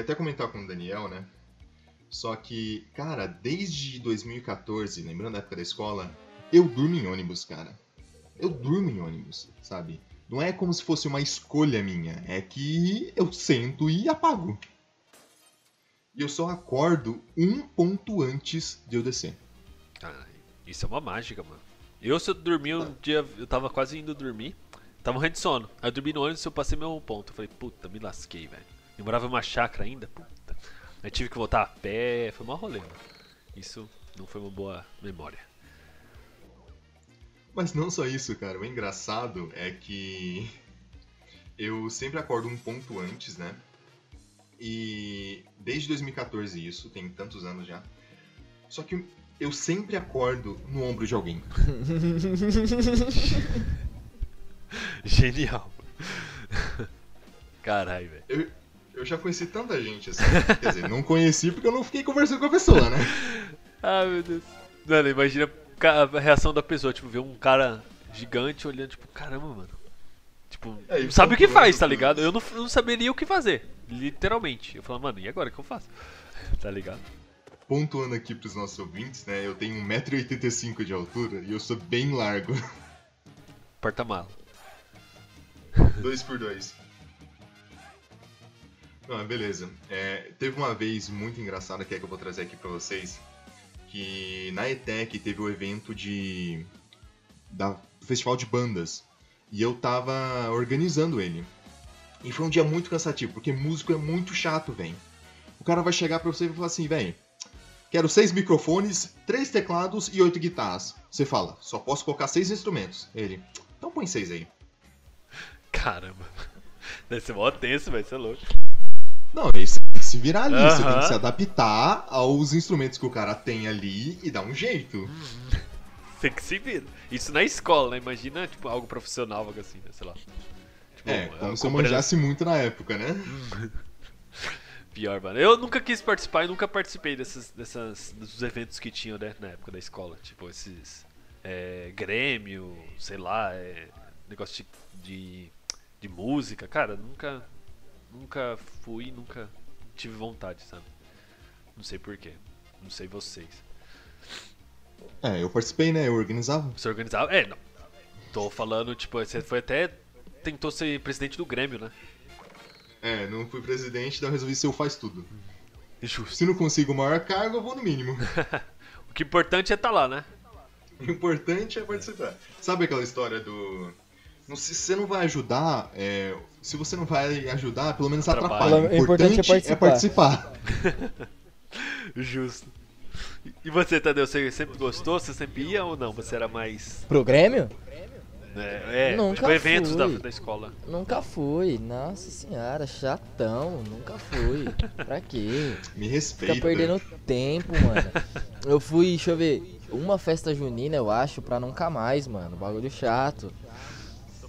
Cheguei até a comentar com o Daniel, né? Só que, cara, desde 2014, lembrando da época da escola, eu durmo em ônibus, cara. Eu durmo em ônibus, sabe? Não é como se fosse uma escolha minha, é que eu sento e apago. E eu só acordo um ponto antes de eu descer. Ah, isso é uma mágica, mano. Eu, se eu dormir um dia, eu tava quase indo dormir, tava morrendo de sono. Aí eu dormi no ônibus e eu passei meu ponto. Eu falei, puta, me lasquei, velho. Eu morava em uma chácara ainda, puta. Aí tive que voltar a pé, foi uma rolê, mano. Isso não foi uma boa memória. Mas não só isso, cara. O engraçado é que eu sempre acordo um ponto antes, né? E desde 2014 isso, tem tantos anos já. Só que eu sempre acordo no ombro de alguém. Genial. Caralho, velho. Eu, eu já conheci tanta gente assim. Quer dizer, não conheci porque eu não fiquei conversando com a pessoa, né? ah, meu Deus. Mano, imagina a reação da pessoa, tipo, ver um cara gigante olhando, tipo, caramba, mano. Tipo, é, não sabe o que faz, tá ligado? Eu não, não saberia o que fazer, literalmente. Eu falo, mano, e agora o que eu faço? tá ligado? Pontuando aqui pros nossos ouvintes, né? Eu tenho 1,85m de altura e eu sou bem largo. Porta-mala. 2 por 2 ah, beleza. É, teve uma vez muito engraçada que é que eu vou trazer aqui para vocês, que na ETEC teve o um evento de da festival de bandas e eu tava organizando ele. E foi um dia muito cansativo, porque músico é muito chato, velho. O cara vai chegar para você e vai falar assim, velho, quero seis microfones, três teclados e oito guitarras. Você fala, só posso colocar seis instrumentos. Ele, então põe seis aí. Caramba. Nesse ser mó tenso, vai ser é louco. Não, isso tem que se virar ali, você tem que se adaptar aos instrumentos que o cara tem ali e dar um jeito. Tem que se vir. Isso na escola, né? Imagina, tipo, algo profissional, algo assim, né? Sei lá. Tipo, É, como se eu manjasse muito na época, né? Pior, mano. Eu nunca quis participar e nunca participei dessas, dessas, dos eventos que tinham, né, na época da escola. Tipo, esses. É, Grêmio, sei lá, é, negócio de, de, de música. Cara, nunca. Nunca fui, nunca tive vontade, sabe? Não sei porquê. Não sei vocês. É, eu participei, né? Eu organizava. Você organizava? É, não. Tô falando, tipo, você foi até. Tentou ser presidente do Grêmio, né? É, não fui presidente, então eu resolvi ser o faz tudo. Justo. Se não consigo o maior cargo, eu vou no mínimo. O que é importante é estar lá, né? O importante é participar. Sabe aquela história do. Não, se você não vai ajudar, é, se você não vai ajudar, pelo menos Atrapalha. atrapalha. O importante é é participar. Justo. E você, Tadeu, você sempre gostou? Você sempre ia ou não? Você era mais. Pro Grêmio? É, é Nunca tipo, eventos da, fui. da escola. Nunca fui. Nossa senhora, chatão. Nunca fui. pra quê? Me respeita. Fica perdendo tempo, mano. Eu fui, deixa eu ver, uma festa junina, eu acho, pra nunca mais, mano. Bagulho chato.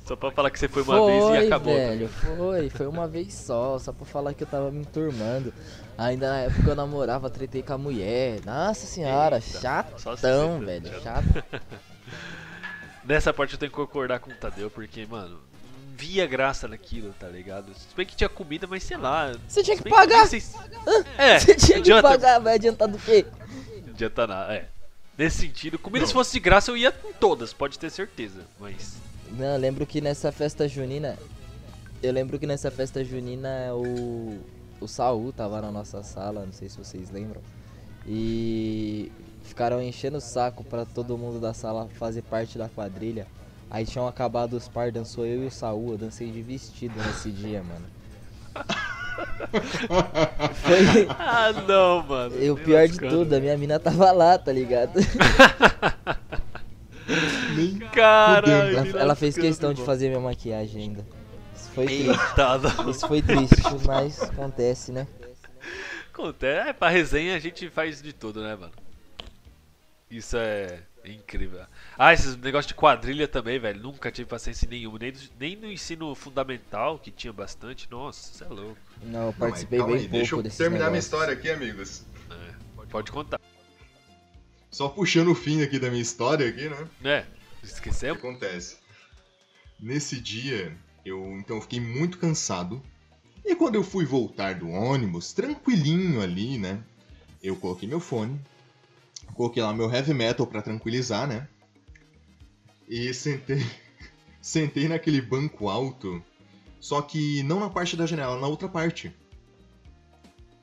Só pra falar que você foi uma vez e acabou. tá velho, ligado? foi. Foi uma vez só, só pra falar que eu tava me turmando. Ainda na época eu namorava, tretei com a mulher. Nossa senhora, Eita, chatão, velho, chato. Nessa parte eu tenho que concordar com o Tadeu, porque, mano, via graça naquilo, tá ligado? Se bem que tinha comida, mas sei lá. Você tinha que pagar. se- É, Você tinha que adianta- pagar, vai adiantar do quê? Não adianta nada, é. Nesse sentido, comida Não. se fosse de graça eu ia em todas, pode ter certeza. Mas. Não, eu lembro que nessa festa junina. Eu lembro que nessa festa junina o. O Saul tava na nossa sala, não sei se vocês lembram. E ficaram enchendo o saco pra todo mundo da sala fazer parte da quadrilha. Aí tinham acabado os par, dançou eu e o Saul, eu dancei de vestido nesse dia, mano. Foi. Ah, não, mano. E o pior de tudo, a minha mina tava lá, tá ligado? Nem Caralho. Ela, ela fez questão de fazer minha maquiagem ainda. Isso foi triste. Eita, não. Isso foi triste, mas acontece, né? Acontece. É, pra resenha a gente faz de tudo, né, mano? Isso é incrível. Ah, esses negócios de quadrilha também, velho. Nunca tive paciência nenhuma. Nem, do- nem no ensino fundamental, que tinha bastante. Nossa, você é louco. Não, eu Não, mas participei calma bem aí, pouco deixa eu terminar minha negócios. história aqui, amigos. É, pode contar. Só puxando o fim aqui da minha história aqui, né? É, O que acontece? Nesse dia, eu então fiquei muito cansado E quando eu fui voltar do ônibus, tranquilinho ali, né? Eu coloquei meu fone, coloquei lá meu heavy metal pra tranquilizar, né? E sentei, sentei naquele banco alto, só que não na parte da janela, na outra parte.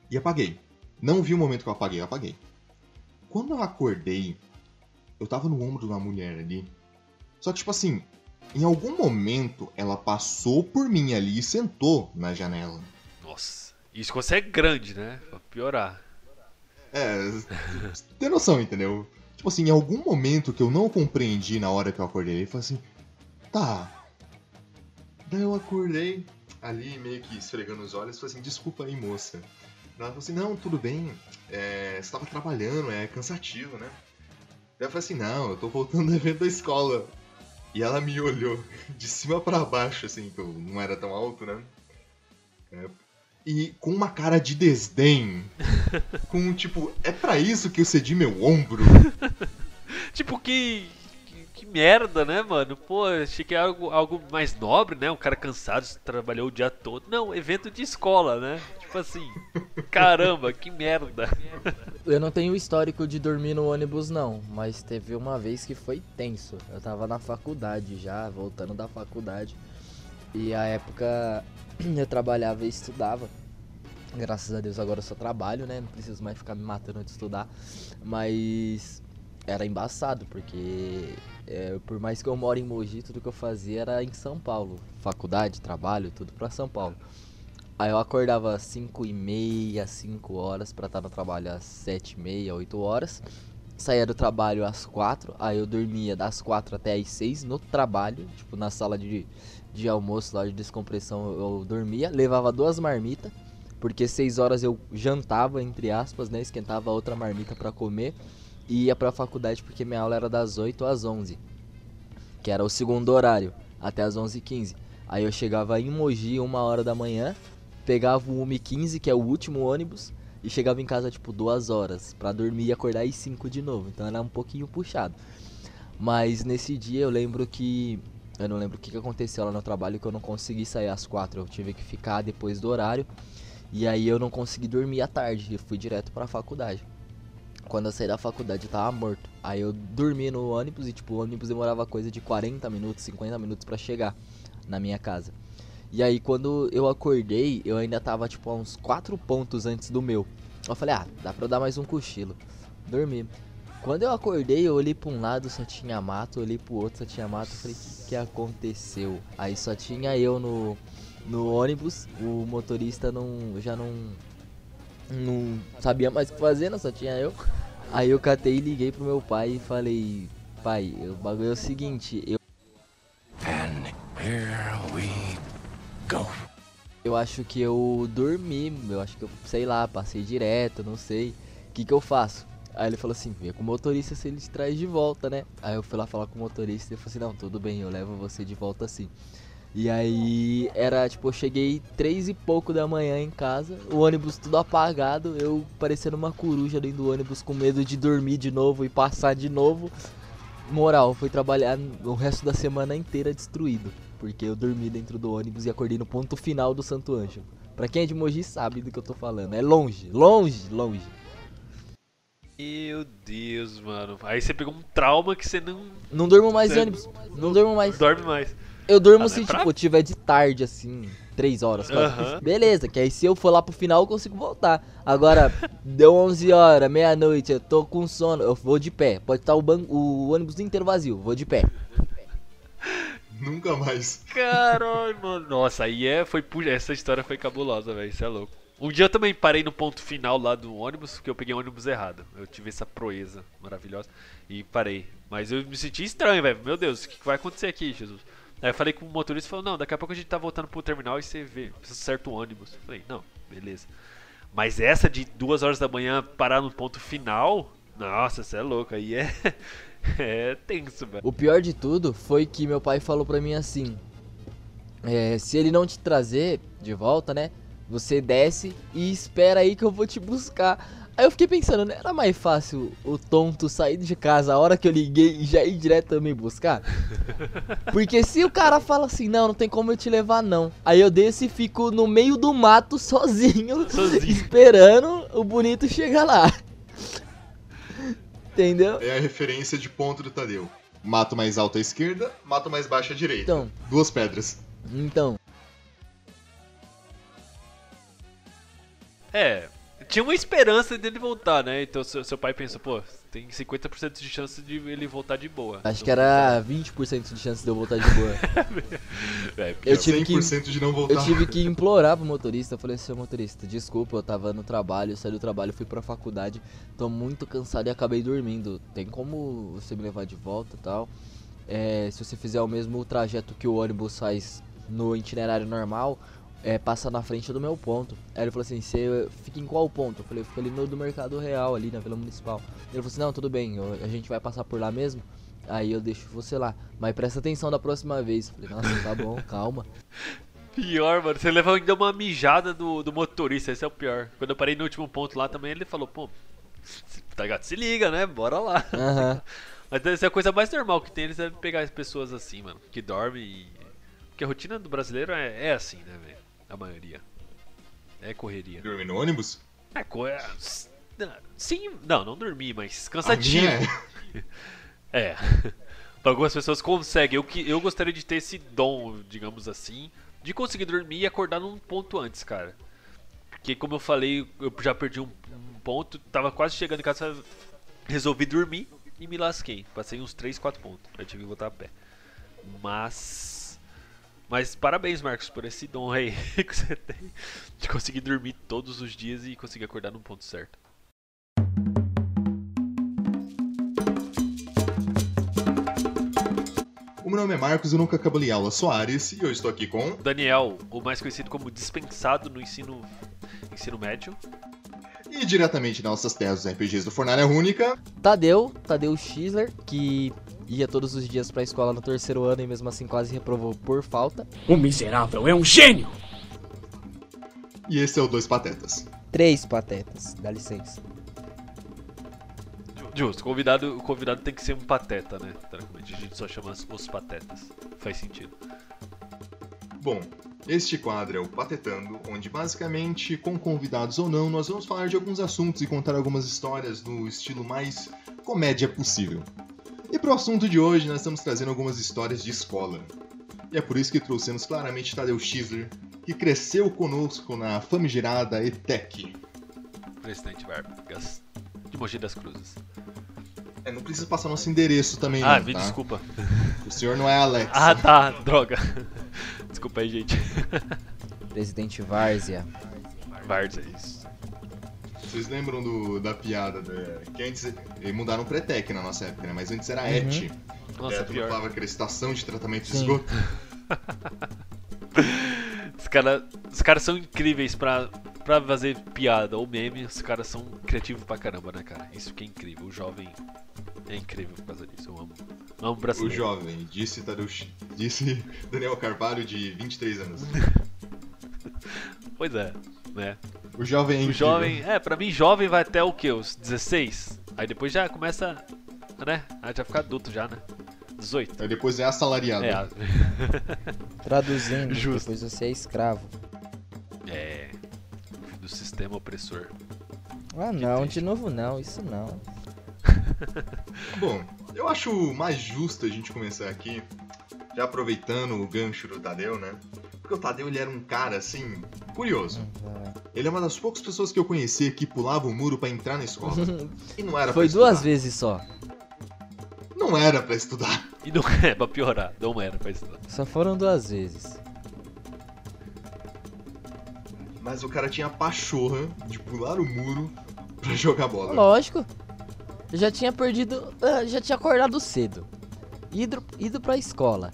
E apaguei. Não vi o momento que eu apaguei, eu apaguei. Quando eu acordei, eu tava no ombro de uma mulher ali. Só que, tipo assim, em algum momento ela passou por mim ali e sentou na janela. Nossa. Isso quando você é grande, né? Pra piorar. É, tem noção, entendeu? Tipo assim, em algum momento que eu não compreendi na hora que eu acordei, eu falei assim, tá. Daí eu acordei ali, meio que esfregando os olhos, falei assim, desculpa aí, moça. Ela falou assim, não, tudo bem, é, você tava trabalhando, é cansativo, né? Daí eu falei assim, não, eu tô voltando do evento da escola. E ela me olhou de cima para baixo, assim, que eu não era tão alto, né? É, e com uma cara de desdém. com tipo, é para isso que eu cedi meu ombro? tipo, que, que, que. merda, né, mano? Pô, achei que era algo, algo mais nobre, né? Um cara cansado, trabalhou o dia todo. Não, evento de escola, né? Tipo assim, caramba, que merda. Eu não tenho histórico de dormir no ônibus, não, mas teve uma vez que foi tenso. Eu tava na faculdade já, voltando da faculdade. E a época eu trabalhava e estudava. Graças a Deus agora eu só trabalho, né? Não preciso mais ficar me matando de estudar. Mas era embaçado, porque é, por mais que eu moro em Mogi, tudo que eu fazia era em São Paulo. Faculdade, trabalho, tudo pra São Paulo. Aí eu acordava às 5 e meia, 5 horas para estar no trabalho às 7 e meia, 8 horas. Saía do trabalho às 4, aí eu dormia das 4 até às 6 no trabalho, tipo na sala de, de almoço lá de descompressão eu dormia, levava duas marmitas, porque 6 horas eu jantava, entre aspas, né, esquentava outra marmita para comer e ia pra faculdade porque minha aula era das 8 às 11, que era o segundo horário, até às 11h15. Aí eu chegava em Mogi uma hora da manhã, pegava o 1h15, que é o último ônibus, e chegava em casa tipo duas horas para dormir e acordar às 5 de novo. Então era um pouquinho puxado. Mas nesse dia eu lembro que. Eu não lembro o que, aconteceu lá no trabalho que eu não consegui sair às 4. Eu tive que ficar depois do horário. E aí eu não consegui dormir à tarde. Eu fui direto para a faculdade. Quando eu saí da faculdade eu tava morto. Aí eu dormi no ônibus e tipo, o ônibus demorava coisa de 40 minutos, 50 minutos para chegar na minha casa. E aí quando eu acordei, eu ainda tava tipo a uns 4 pontos antes do meu. Eu falei, ah, dá pra eu dar mais um cochilo. Dormi. Quando eu acordei, eu olhei pra um lado, só tinha mato, olhei pro outro, só tinha mato. Falei, o que, que aconteceu? Aí só tinha eu no, no ônibus, o motorista não já não, não sabia mais o que fazer, não, só tinha eu. Aí eu catei e liguei pro meu pai e falei, pai, o bagulho é o seguinte, eu. And here Eu acho que eu dormi, eu acho que eu, sei lá, passei direto, não sei. O que que eu faço? Aí ele falou assim, vê com o motorista se ele te traz de volta, né? Aí eu fui lá falar com o motorista e ele falou assim, não, tudo bem, eu levo você de volta assim. E aí era tipo, eu cheguei três e pouco da manhã em casa, o ônibus tudo apagado, eu parecendo uma coruja dentro do ônibus com medo de dormir de novo e passar de novo. Moral, fui trabalhar o resto da semana inteira destruído porque eu dormi dentro do ônibus e acordei no ponto final do Santo Ângelo. Pra quem é de Mogi sabe do que eu tô falando. É longe, longe, longe. Meu Deus, mano. Aí você pegou um trauma que você não. Não durmo mais de ônibus. Não, durmo mais. Dorme mais. Eu durmo ah, se, é pra... tipo, tiver de tarde, assim, 3 horas, quase. Beleza, que aí se eu for lá pro final eu consigo voltar. Agora, deu 11 horas, meia-noite, eu tô com sono, eu vou de pé. Pode estar o, ban... o ônibus inteiro vazio, vou de pé. Nunca mais. Caralho, mano. Nossa, aí é, foi, essa história foi cabulosa, velho. Isso é louco. Um dia eu também parei no ponto final lá do ônibus, porque eu peguei o ônibus errado. Eu tive essa proeza maravilhosa e parei. Mas eu me senti estranho, velho. Meu Deus, o que vai acontecer aqui, Jesus? Aí eu falei com o motorista e falou: Não, daqui a pouco a gente tá voltando pro terminal e você vê, certo ônibus. Eu falei: Não, beleza. Mas essa de duas horas da manhã parar no ponto final, nossa, você é louco. Aí é. É tenso, velho. O pior de tudo foi que meu pai falou pra mim assim: é, se ele não te trazer de volta, né? Você desce e espera aí que eu vou te buscar. Aí eu fiquei pensando, não era mais fácil o tonto sair de casa a hora que eu liguei e já ir direto me buscar? Porque se o cara fala assim, não, não tem como eu te levar não. Aí eu desço e fico no meio do mato sozinho, Sozinho. esperando o bonito chegar lá. Entendeu? É a referência de ponto do Tadeu. Mato mais alto à esquerda, mato mais baixo à direita. Então, Duas pedras. então. É, tinha uma esperança dele voltar, né? Então seu, seu pai pensa, pô, tem 50% de chance de ele voltar de boa. Acho que era 20% de chance de eu voltar de boa. É, Eu tive que 100% de não voltar. Eu tive que implorar pro motorista. Eu falei, seu motorista, desculpa, eu tava no trabalho, eu saí do trabalho, fui pra faculdade, tô muito cansado e acabei dormindo. Tem como você me levar de volta e tal? É, se você fizer o mesmo trajeto que o ônibus faz no itinerário normal, é, passa na frente do meu ponto. Aí ele falou assim, você fica em qual ponto? Eu falei, fica ali no do Mercado Real, ali na Vila Municipal. Ele falou assim, não, tudo bem, eu- a gente vai passar por lá mesmo. Aí eu deixo você lá. Mas presta atenção da próxima vez. Eu falei, nossa, tá bom, calma. Pior, mano, você levou ainda uma mijada do, do motorista, esse é o pior. Quando eu parei no último ponto lá também, ele falou, pô, tá ligado? Se liga, né? Bora lá. Aham. Mas essa é a coisa mais normal que tem, eles devem pegar as pessoas assim, mano, que dormem e. Porque a rotina do brasileiro é, é assim, né, velho? A maioria. É correria. Dormir no ônibus? É co... é- Sim, não, não dormi, mas cansativo. minha é. É. algumas pessoas conseguem. Eu, que, eu gostaria de ter esse dom, digamos assim, de conseguir dormir e acordar num ponto antes, cara. Porque, como eu falei, eu já perdi um, um ponto, tava quase chegando em casa, resolvi dormir e me lasquei. Passei uns 3, 4 pontos. Aí tive que voltar a pé. Mas. Mas parabéns, Marcos, por esse dom aí que você tem de conseguir dormir todos os dias e conseguir acordar num ponto certo. O meu nome é Marcos, eu nunca acabei aula Soares e eu estou aqui com. Daniel, o mais conhecido como dispensado no ensino, ensino médio. E diretamente nossas terras dos RPGs do Fornalha Única. Tadeu, Tadeu Schiller, que ia todos os dias pra escola no terceiro ano e mesmo assim quase reprovou por falta. O miserável é um gênio! E esse é o Dois Patetas. Três patetas, dá licença. Justo, o convidado, o convidado tem que ser um pateta, né? A gente só chama os patetas. Faz sentido. Bom, este quadro é o Patetando, onde basicamente, com convidados ou não, nós vamos falar de alguns assuntos e contar algumas histórias no estilo mais comédia possível. E pro assunto de hoje, nós estamos trazendo algumas histórias de escola. E é por isso que trouxemos claramente Tadeu Schiller, que cresceu conosco na famigerada ETEC. Presidente Vargas. De Mogi das Cruzes. É, não precisa passar nosso endereço também, Ah, não, me tá? desculpa. O senhor não é Alex. Ah, tá, droga. Desculpa aí, gente. Presidente Várzea. É isso. Vocês lembram do- da piada da- que antes eh, mudaram pra ETEC na nossa época, né? Mas antes era Uhum. ET. Nossa, É, pior. falava que era estação de tratamento de Sim. esgoto. Os caras os cara são incríveis pra, pra fazer piada ou meme. Os caras são criativos pra caramba, né, cara? Isso que é incrível. O jovem é incrível por causa disso. Eu amo. Amo O brasileiro. jovem, disse, Tadeu, Sch- disse Daniel Carvalho, de 23 anos. Pois é, né? O jovem é O incrível. jovem, é, pra mim jovem vai até o que? Os 16? Aí depois já começa, né? Aí já fica adulto já, né? 18. Aí depois é assalariado. É, Traduzindo, Justo. depois você é escravo. Sistema opressor. Ah não, de novo não, isso não. Bom, eu acho mais justo a gente começar aqui, já aproveitando o gancho do Tadeu, né? Porque o Tadeu, ele era um cara, assim, curioso. Hum. Ele é uma das poucas pessoas que eu conhecia que pulava o muro pra entrar na escola. E não era Foi pra duas estudar. vezes só. Não era pra estudar. E não é, pra piorar, não era pra estudar. Só foram duas vezes. Mas o cara tinha a pachorra de pular o muro pra jogar bola. Lógico. Já tinha perdido. ah, Já tinha acordado cedo. Ido, ido pra escola.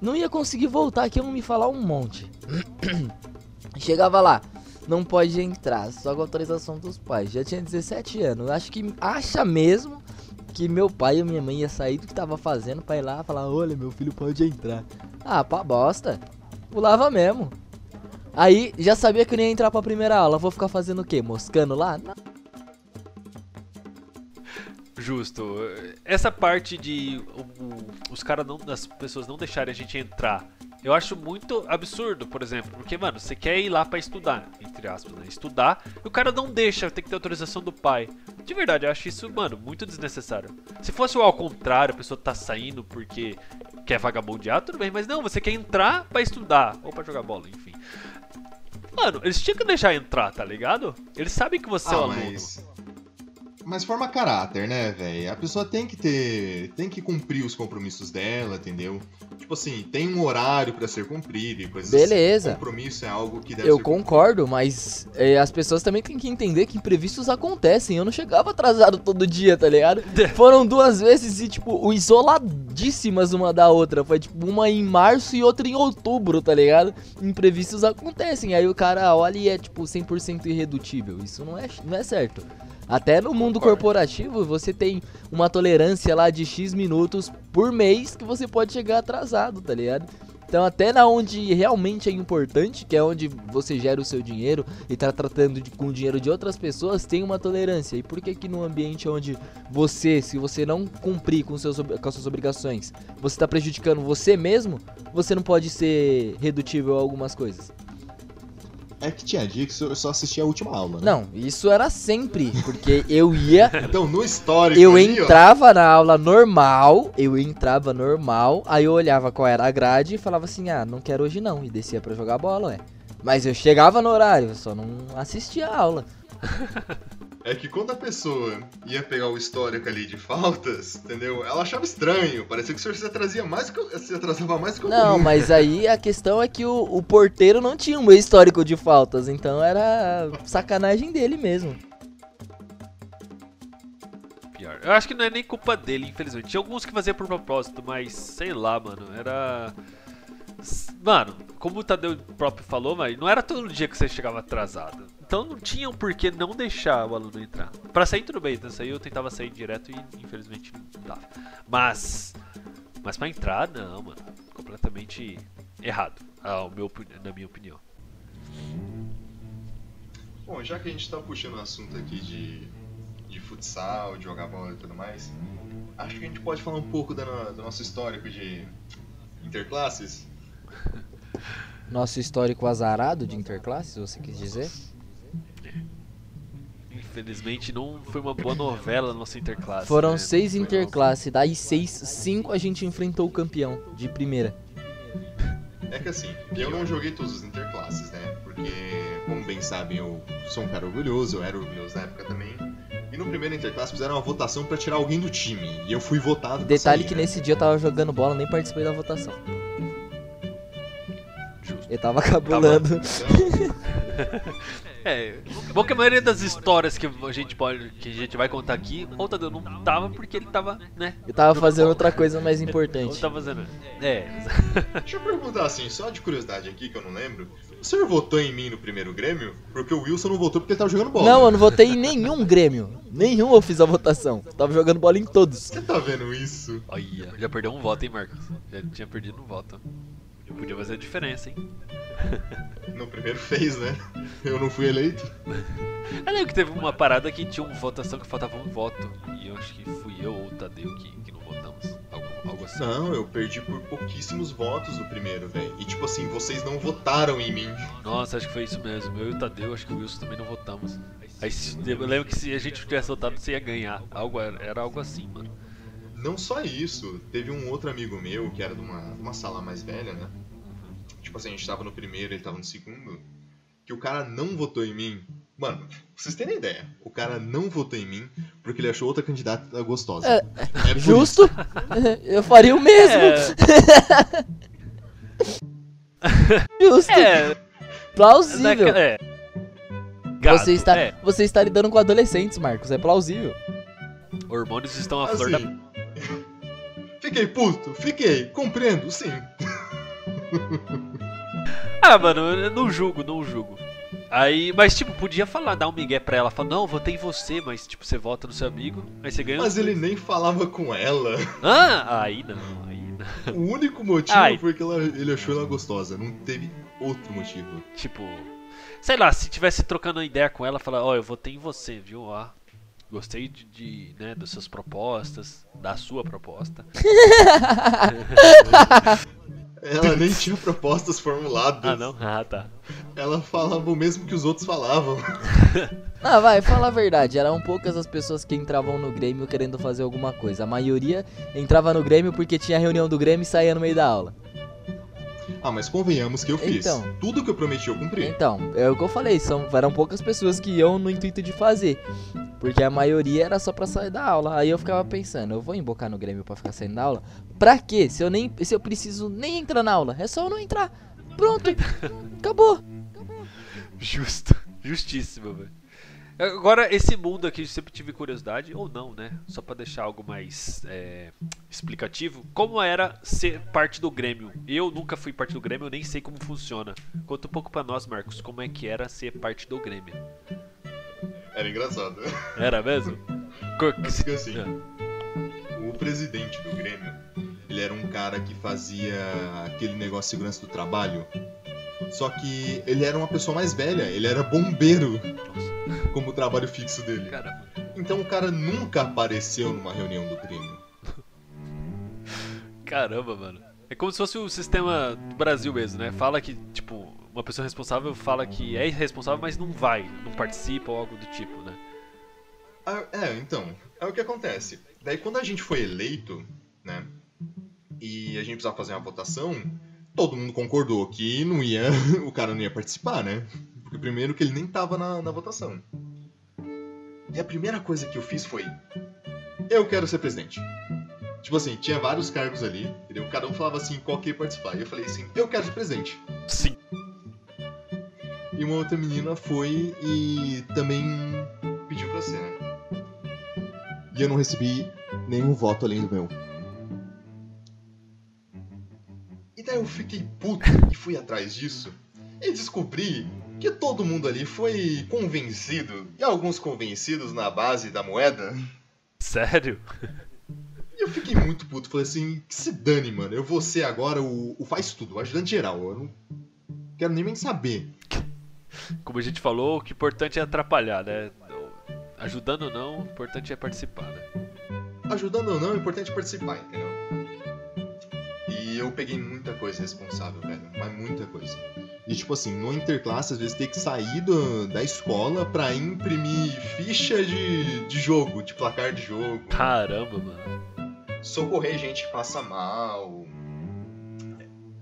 Não ia conseguir voltar aqui, iam me falar um monte. Chegava lá. Não pode entrar, só com autorização dos pais. Já tinha 17 anos. Acho que acha mesmo que meu pai e minha mãe ia sair do que tava fazendo pra ir lá falar: Olha, meu filho pode entrar. Ah, pra bosta. Pulava mesmo. Aí já sabia que eu ia entrar pra primeira aula. Vou ficar fazendo o quê? Moscando lá? Não. justo. Essa parte de os caras não. as pessoas não deixarem a gente entrar. Eu acho muito absurdo, por exemplo. Porque, mano, você quer ir lá pra estudar, entre aspas, né? Estudar, e o cara não deixa, tem que ter autorização do pai. De verdade, eu acho isso, mano, muito desnecessário. Se fosse o ao contrário, a pessoa tá saindo porque quer vagabundear, tudo bem, mas não, você quer entrar pra estudar, ou pra jogar bola, enfim. Mano, eles tinham que deixar entrar, tá ligado? Eles sabem que você é o Ah, aluno. mas. Mas forma caráter, né, velho? A pessoa tem que ter. Tem que cumprir os compromissos dela, entendeu? Tipo assim, tem um horário pra ser cumprido e coisas Beleza. assim. Compromisso é algo que deve Eu ser concordo, mas é, as pessoas também têm que entender que imprevistos acontecem. Eu não chegava atrasado todo dia, tá ligado? Foram duas vezes e, tipo, o isoladíssimas uma da outra. Foi, tipo, uma em março e outra em outubro, tá ligado? Imprevistos acontecem. Aí o cara olha e é, tipo, 100% irredutível. Isso não é, não é certo. Até no mundo corporativo, você tem uma tolerância lá de X minutos por mês que você pode chegar atrasado, tá ligado? Então, até na onde realmente é importante, que é onde você gera o seu dinheiro e tá tratando de- com o dinheiro de outras pessoas, tem uma tolerância. E por que que no ambiente onde você, se você não cumprir com, seus, com as suas obrigações, você tá prejudicando você mesmo, você não pode ser redutível a algumas coisas? É que tinha dia que eu só assistia a última aula, né? Não, isso era sempre, porque eu ia Então, no histórico. Eu ali, ó, entrava na aula normal, eu entrava normal, aí eu olhava qual era a grade e falava assim, ah, não quero hoje não, e descia pra jogar bola, ué. Mas eu chegava no horário, eu só não assistia a aula. É que quando a pessoa ia pegar o histórico ali de faltas, entendeu? Ela achava estranho. Parecia que o senhor se atrasia mais que se atrasava mais que o Não, comum. mas aí a questão é que o, o porteiro não tinha o meu histórico de faltas, então era sacanagem dele mesmo. Pior. Eu acho que não é nem culpa dele, infelizmente. Tinha alguns que fazia por propósito, mas sei lá, mano. Era. Mano, como o Tadeu próprio falou, mas não era todo dia que você chegava atrasado. Então não tinha um porquê não deixar o aluno entrar. Pra sair tudo bem, então sair eu tentava sair direto e infelizmente não dava. Mas. Mas pra entrar, não, mano. Completamente errado, ao meu, na minha opinião. Bom, já que a gente tá puxando o assunto aqui de, de futsal, de jogar bola e tudo mais, acho que a gente pode falar um pouco da do nosso histórico de interclasses. Nosso histórico azarado de interclasses, você quis dizer? Infelizmente não foi uma boa novela nossa interclasse. Foram né? seis interclasses, daí seis, cinco a gente enfrentou o campeão de primeira. É que assim, eu não joguei todos os interclasses, né? Porque, como bem sabem, eu sou um cara orgulhoso, eu era orgulhoso na época também. E no primeiro interclasse fizeram uma votação pra tirar alguém do time. E eu fui votado pra Detalhe sair, que né? nesse dia eu tava jogando bola, nem participei da votação. Justo. Eu tava cabulando. Então, É, bom que a maioria das histórias que a gente pode, que a gente vai contar aqui, ou Tadeu não tava porque ele tava, né? Eu tava fazendo outra coisa mais importante. tava fazendo. É, deixa eu perguntar assim, só de curiosidade aqui, que eu não lembro. O senhor votou em mim no primeiro Grêmio? Porque o Wilson não votou porque ele tava jogando bola. Não, eu não votei em nenhum Grêmio. Nenhum eu fiz a votação. Eu tava jogando bola em todos. Você tá vendo isso? olha, já perdeu um voto, hein, Marcos? Já tinha perdido um voto. Eu podia fazer a diferença, hein? No primeiro fez, né? Eu não fui eleito. Eu lembro que teve uma parada que tinha uma votação que faltava um voto. E eu acho que fui eu ou o Tadeu que, que não votamos. Algo, algo assim. Não, eu perdi por pouquíssimos votos no primeiro, velho. E tipo assim, vocês não votaram em mim. Nossa, acho que foi isso mesmo. Eu e o Tadeu, acho que o Wilson também não votamos. Aí eu lembro que se a gente tivesse votado, você ia ganhar. Algo, era algo assim, mano. Não só isso, teve um outro amigo meu que era de uma, de uma sala mais velha, né? Tipo assim, a gente tava no primeiro, ele tava no segundo. Que o cara não votou em mim. Mano, pra vocês terem ideia, o cara não votou em mim porque ele achou outra candidata gostosa. É, É Justo? Eu faria o mesmo. Justo. É, Plausível. é. Gato, Você está, é, você está lidando com adolescentes, Marcos. É plausível. hormônios estão à isso. flor da. Fiquei puto, fiquei, compreendo, sim. Ah, mano, eu não julgo, não julgo. Aí, mas tipo, podia falar, dar um migué pra ela, falar, não, votei em você, mas tipo, você vota no seu amigo, aí você ganha. Mas ele nem falava com ela. Ah, aí não, aí não. O único motivo Ai. foi que ela- ele achou ela gostosa. Não teve outro motivo. Tipo, sei lá, se tivesse trocando ideia com ela, falar, ó, eu votei em você, viu? Ó, Gostei de, de, né, das suas propostas, da sua proposta. Ela nem tinha propostas formuladas. Ah, não? Ah, tá. Ela falava o mesmo que os outros falavam. Ah, vai, fala a verdade. Eram poucas as pessoas que entravam no Grêmio querendo fazer alguma coisa. A maioria entrava no Grêmio porque tinha reunião do Grêmio e saía no meio da aula. Ah, mas convenhamos que eu fiz. Então. Tudo que eu prometi eu cumpri. Então, é o que eu falei, são, eram poucas pessoas que iam no intuito de fazer. Porque a maioria era só pra sair da aula. Aí eu ficava pensando, eu vou embocar no Grêmio pra ficar saindo da aula? Pra quê? Se eu nem. Se eu preciso nem entrar na aula. É só eu não entrar. Pronto. Acabou. Justo. Justíssimo, velho. Agora, esse mundo aqui, eu sempre tive curiosidade, ou não, né? Só pra deixar algo mais é, explicativo. Como era ser parte do Grêmio? Eu nunca fui parte do Grêmio, eu nem sei como funciona. Conta um pouco pra nós, Marcos, como é que era ser parte do Grêmio. Era engraçado. Era mesmo? Se- Porque assim, Ah, o presidente do Grêmio, ele era um cara que fazia aquele negócio de segurança do trabalho. Só que ele era uma pessoa mais velha, ele era bombeiro Nossa, como trabalho fixo dele. caramba. Então o cara nunca apareceu numa reunião do Grêmio. Caramba, mano. É como se fosse o sistema do Brasil mesmo, né? Fala que, tipo, uma pessoa responsável fala que é responsável, mas não vai, não participa ou algo do tipo, né? Ah, é, então, é o que acontece. Daí quando a gente foi eleito, né, e a gente precisava fazer uma votação, todo mundo concordou que não ia, o cara não ia participar, né? Porque primeiro que ele nem tava na, na votação. E a primeira coisa que eu fiz foi, eu quero ser presidente. Tipo assim, tinha vários cargos ali, entendeu? Cada um falava assim, qual que ia participar. E eu falei assim, eu quero ser presidente. Sim. E uma outra menina foi e também pediu pra ser, né? E eu não recebi nenhum voto além do meu. Eu fiquei puto e fui atrás disso. E descobri que todo mundo ali foi convencido, e alguns convencidos na base da moeda. Sério? E eu fiquei muito puto. Falei assim, que se dane, mano. Eu vou ser agora o, o faz tudo, o ajudante geral. Eu não quero nem, saber. Como a gente falou, o que é importante é atrapalhar, né? Ajudando ou não, o importante é participar, né? ajudando ou não, é importante participar, entendeu? E eu peguei muita coisa responsável, velho. Mas muita coisa. E tipo assim, no interclasse, às vezes tem que sair do- da escola pra imprimir ficha de, de jogo, de placar de jogo. Caramba, mano. Socorrer gente que passa mal.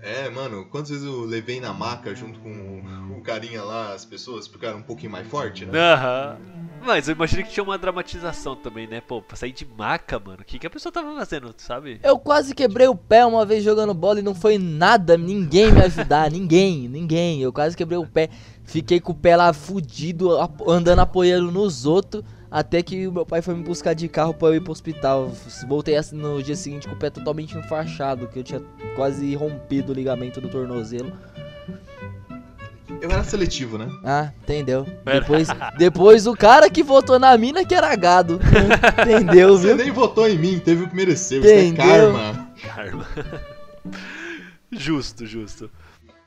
É, mano, quantas vezes eu levei na maca junto com o carinha lá, as pessoas, porque era um pouquinho mais forte, né? Aham. Mas eu imagino que tinha uma dramatização também, né? Pô, pra sair de maca, mano. O que, que a pessoa tava fazendo, sabe? Eu quase quebrei o pé uma vez jogando bola e não foi nada, ninguém me ajudar, ninguém, ninguém. Eu quase quebrei o pé, fiquei com o pé lá fudido, andando apoiando nos outros, até que o meu pai foi me buscar de carro pra eu ir pro hospital. Voltei assim no dia seguinte com o pé totalmente enfaixado, que eu tinha quase rompido o ligamento do tornozelo. Eu era seletivo, né? Ah, entendeu? Depois, depois o cara que votou na mina que era gado. Entendeu, Você viu? nem votou em mim, teve o que mereceu. Isso é Entendeu? karma. Karma. justo, justo.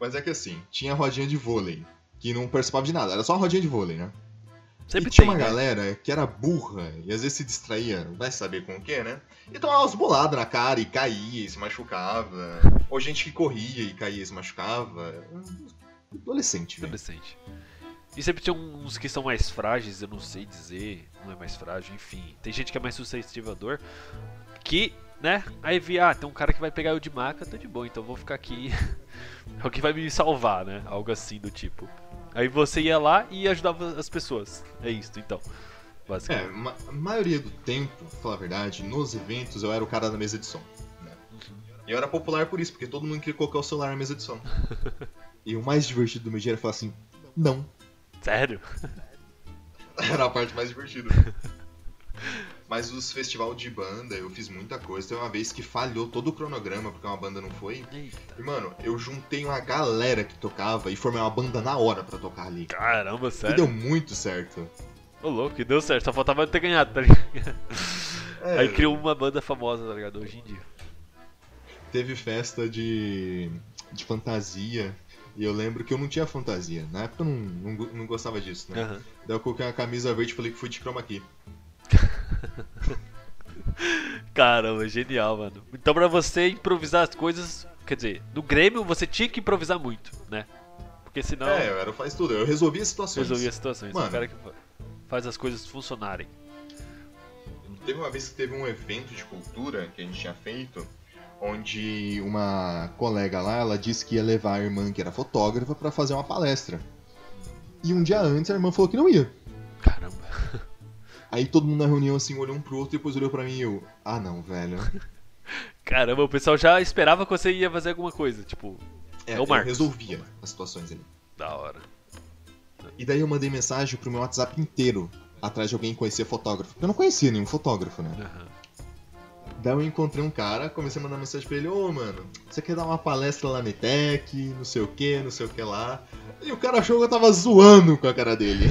Mas é que assim, tinha rodinha de vôlei, que não participava de nada, era só uma rodinha de vôlei, né? Sempre e tinha tem, uma né? galera que era burra e às vezes se distraía, vai saber com o que, né? E tomava umas boladas na cara e caía e se machucava. Ou gente que corria e caía e se machucava. Adolescente. Adolescente. E sempre tinha uns que são mais frágeis, eu não sei dizer, não é mais frágil, enfim. Tem gente que é mais suscetível à dor, que, né, aí vi, ah, tem um cara que vai pegar eu de maca, tô de boa, então eu vou ficar aqui. Alguém vai me salvar, né? Algo assim do tipo. Aí você ia lá e ajudava as pessoas. É isso, então. É, Basicamente. ma a maioria do tempo, pra falar a verdade, nos eventos eu era o cara da mesa de som. Né? E eu era popular por isso, porque todo mundo queria colocar o celular na mesa de som. e o mais divertido do meu dia era falar assim, não. Sério? Era a parte mais divertida. Mas os festival de banda, eu fiz muita coisa. Teve uma vez que falhou todo o cronograma, porque uma banda não foi. E, mano, eu juntei uma galera que tocava e formei uma banda na hora pra tocar ali. Caramba, E sério? deu muito certo. Ô louco, que deu certo, só faltava eu ter ganhado, tá ligado? É, Aí criou uma banda famosa, tá ligado? Hoje em dia. Teve festa de, de fantasia. E eu lembro que eu não tinha fantasia. Na época eu não, não, não gostava disso, né? Aham. Daí eu coloquei uma camisa verde e falei que fui de chroma key. Caramba, genial, mano. Então pra você improvisar as coisas, quer dizer, no Grêmio você tinha que improvisar muito, né? Porque senão É, eu era o faz tudo. Eu resolvia situações. resolvia as situações. Mano. O cara que fa- faz as coisas funcionarem. Teve uma vez que teve um evento de cultura que a gente tinha feito, onde uma colega lá, ela disse que ia levar a irmã, que era fotógrafa, pra fazer uma palestra. E um dia antes a irmã falou que não ia. Caramba. Aí todo mundo na reunião assim olhou um pro outro e depois olhou pra mim e eu, ah não, velho. Caramba, o pessoal já esperava que você ia fazer alguma coisa, tipo, É, É o eu Marcos. resolvia as situações ali. da hora. E daí eu mandei mensagem pro meu WhatsApp inteiro, atrás de alguém que conhecia fotógrafo. Eu não conhecia nenhum fotógrafo, né? Aham. Daí eu encontrei um cara, comecei a mandar mensagem pra ele, ô mano, você quer dar uma palestra lá na ETEC, não sei o que, não sei o que lá. E o cara achou que eu tava zoando com a cara dele.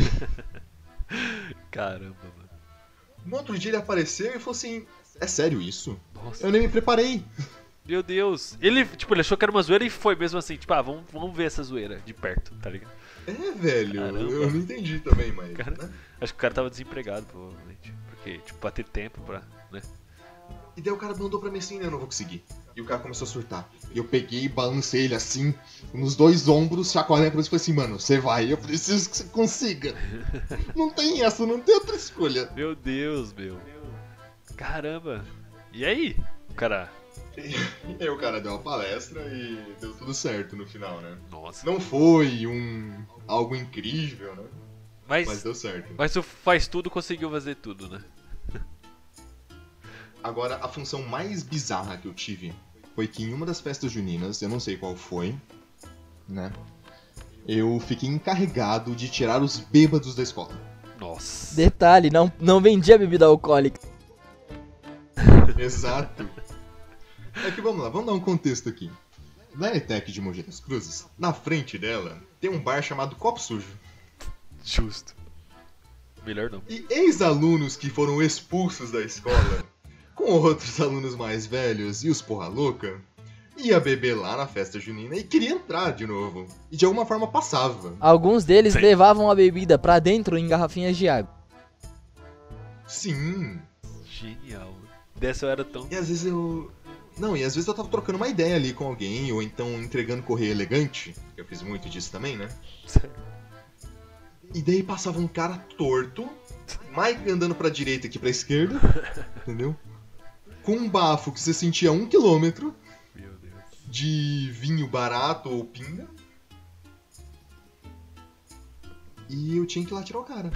Caramba, mano. No outro dia ele apareceu e falou assim, é sério isso? Nossa. Eu nem me preparei. Meu Deus. Ele, tipo, ele achou que era uma zoeira e foi mesmo assim, tipo, ah, vamos, vamos ver essa zoeira de perto, tá ligado? É, velho, Caramba. eu não entendi também, mas. Cara. né? Acho que o cara tava desempregado, provavelmente. Porque, tipo, pra ter tempo pra, né? E daí o cara mandou pra mim assim, eu não vou conseguir. E o cara começou a surtar. E eu peguei e balancei ele assim, nos dois ombros, chacoalhando pra ele e falei assim, mano, você vai, eu preciso que você consiga. não tem essa, não tem outra escolha. Meu Deus, meu. Caramba. E aí? O cara. E aí o cara deu uma palestra e deu tudo certo no final, né? Nossa. Não foi um algo incrível, né? Mas, Mas deu certo. mas o faz tudo conseguiu fazer tudo, né? Agora, a função mais bizarra que eu tive foi que em uma das festas juninas, eu não sei qual foi, né? Eu fiquei encarregado de tirar os bêbados da escola. Nossa. Detalhe, não, não vendia bebida alcoólica. Exato. É que vamos lá, vamos dar um contexto aqui. Na ETEC de Mogi das Cruzes, na frente dela, tem um bar chamado Copo Sujo. Justo. Melhor não. E ex-alunos que foram expulsos da escola, com outros alunos mais velhos e os porra louca, ia beber lá na festa junina e queria entrar de novo. E de alguma forma passava. Alguns deles Sim. levavam a bebida pra dentro em garrafinhas de água. Sim. Genial. Dessa eu era tão. E às vezes eu. Não, e às vezes eu tava trocando uma ideia ali com alguém, ou então entregando correio elegante. Eu fiz muito disso também, né? E daí passava um cara torto, Mike andando pra direita aqui pra esquerda, entendeu? Com um bafo que você sentia a um quilômetro de vinho barato ou pinga. E eu tinha que ir lá tirar o cara.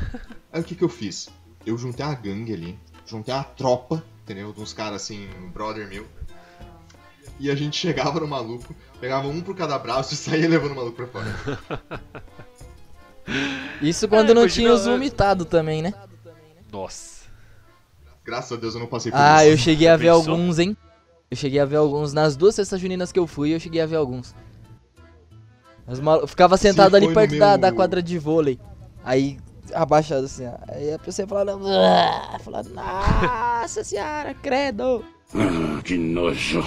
Aí o que que eu fiz? Eu juntei a gangue ali, juntei a tropa, entendeu? De uns caras assim, um brother meu. E a gente chegava no maluco, pegava um por cada braço e saía levando o maluco pra fora. Isso quando É, não tinha os né? vomitados também, né? Nossa. Graças a Deus eu não passei por Ah, eu isso. cheguei a ver pensou? alguns, hein? Eu cheguei a ver alguns. Nas duas festas juninas que eu fui, eu cheguei a ver alguns. Eu ficava sentado ali perto da, meu- da quadra de vôlei. Aí, abaixado assim, ó. Aí a pessoa falando. "Ah", falando, nossa senhora, credo. Ah, que nojo.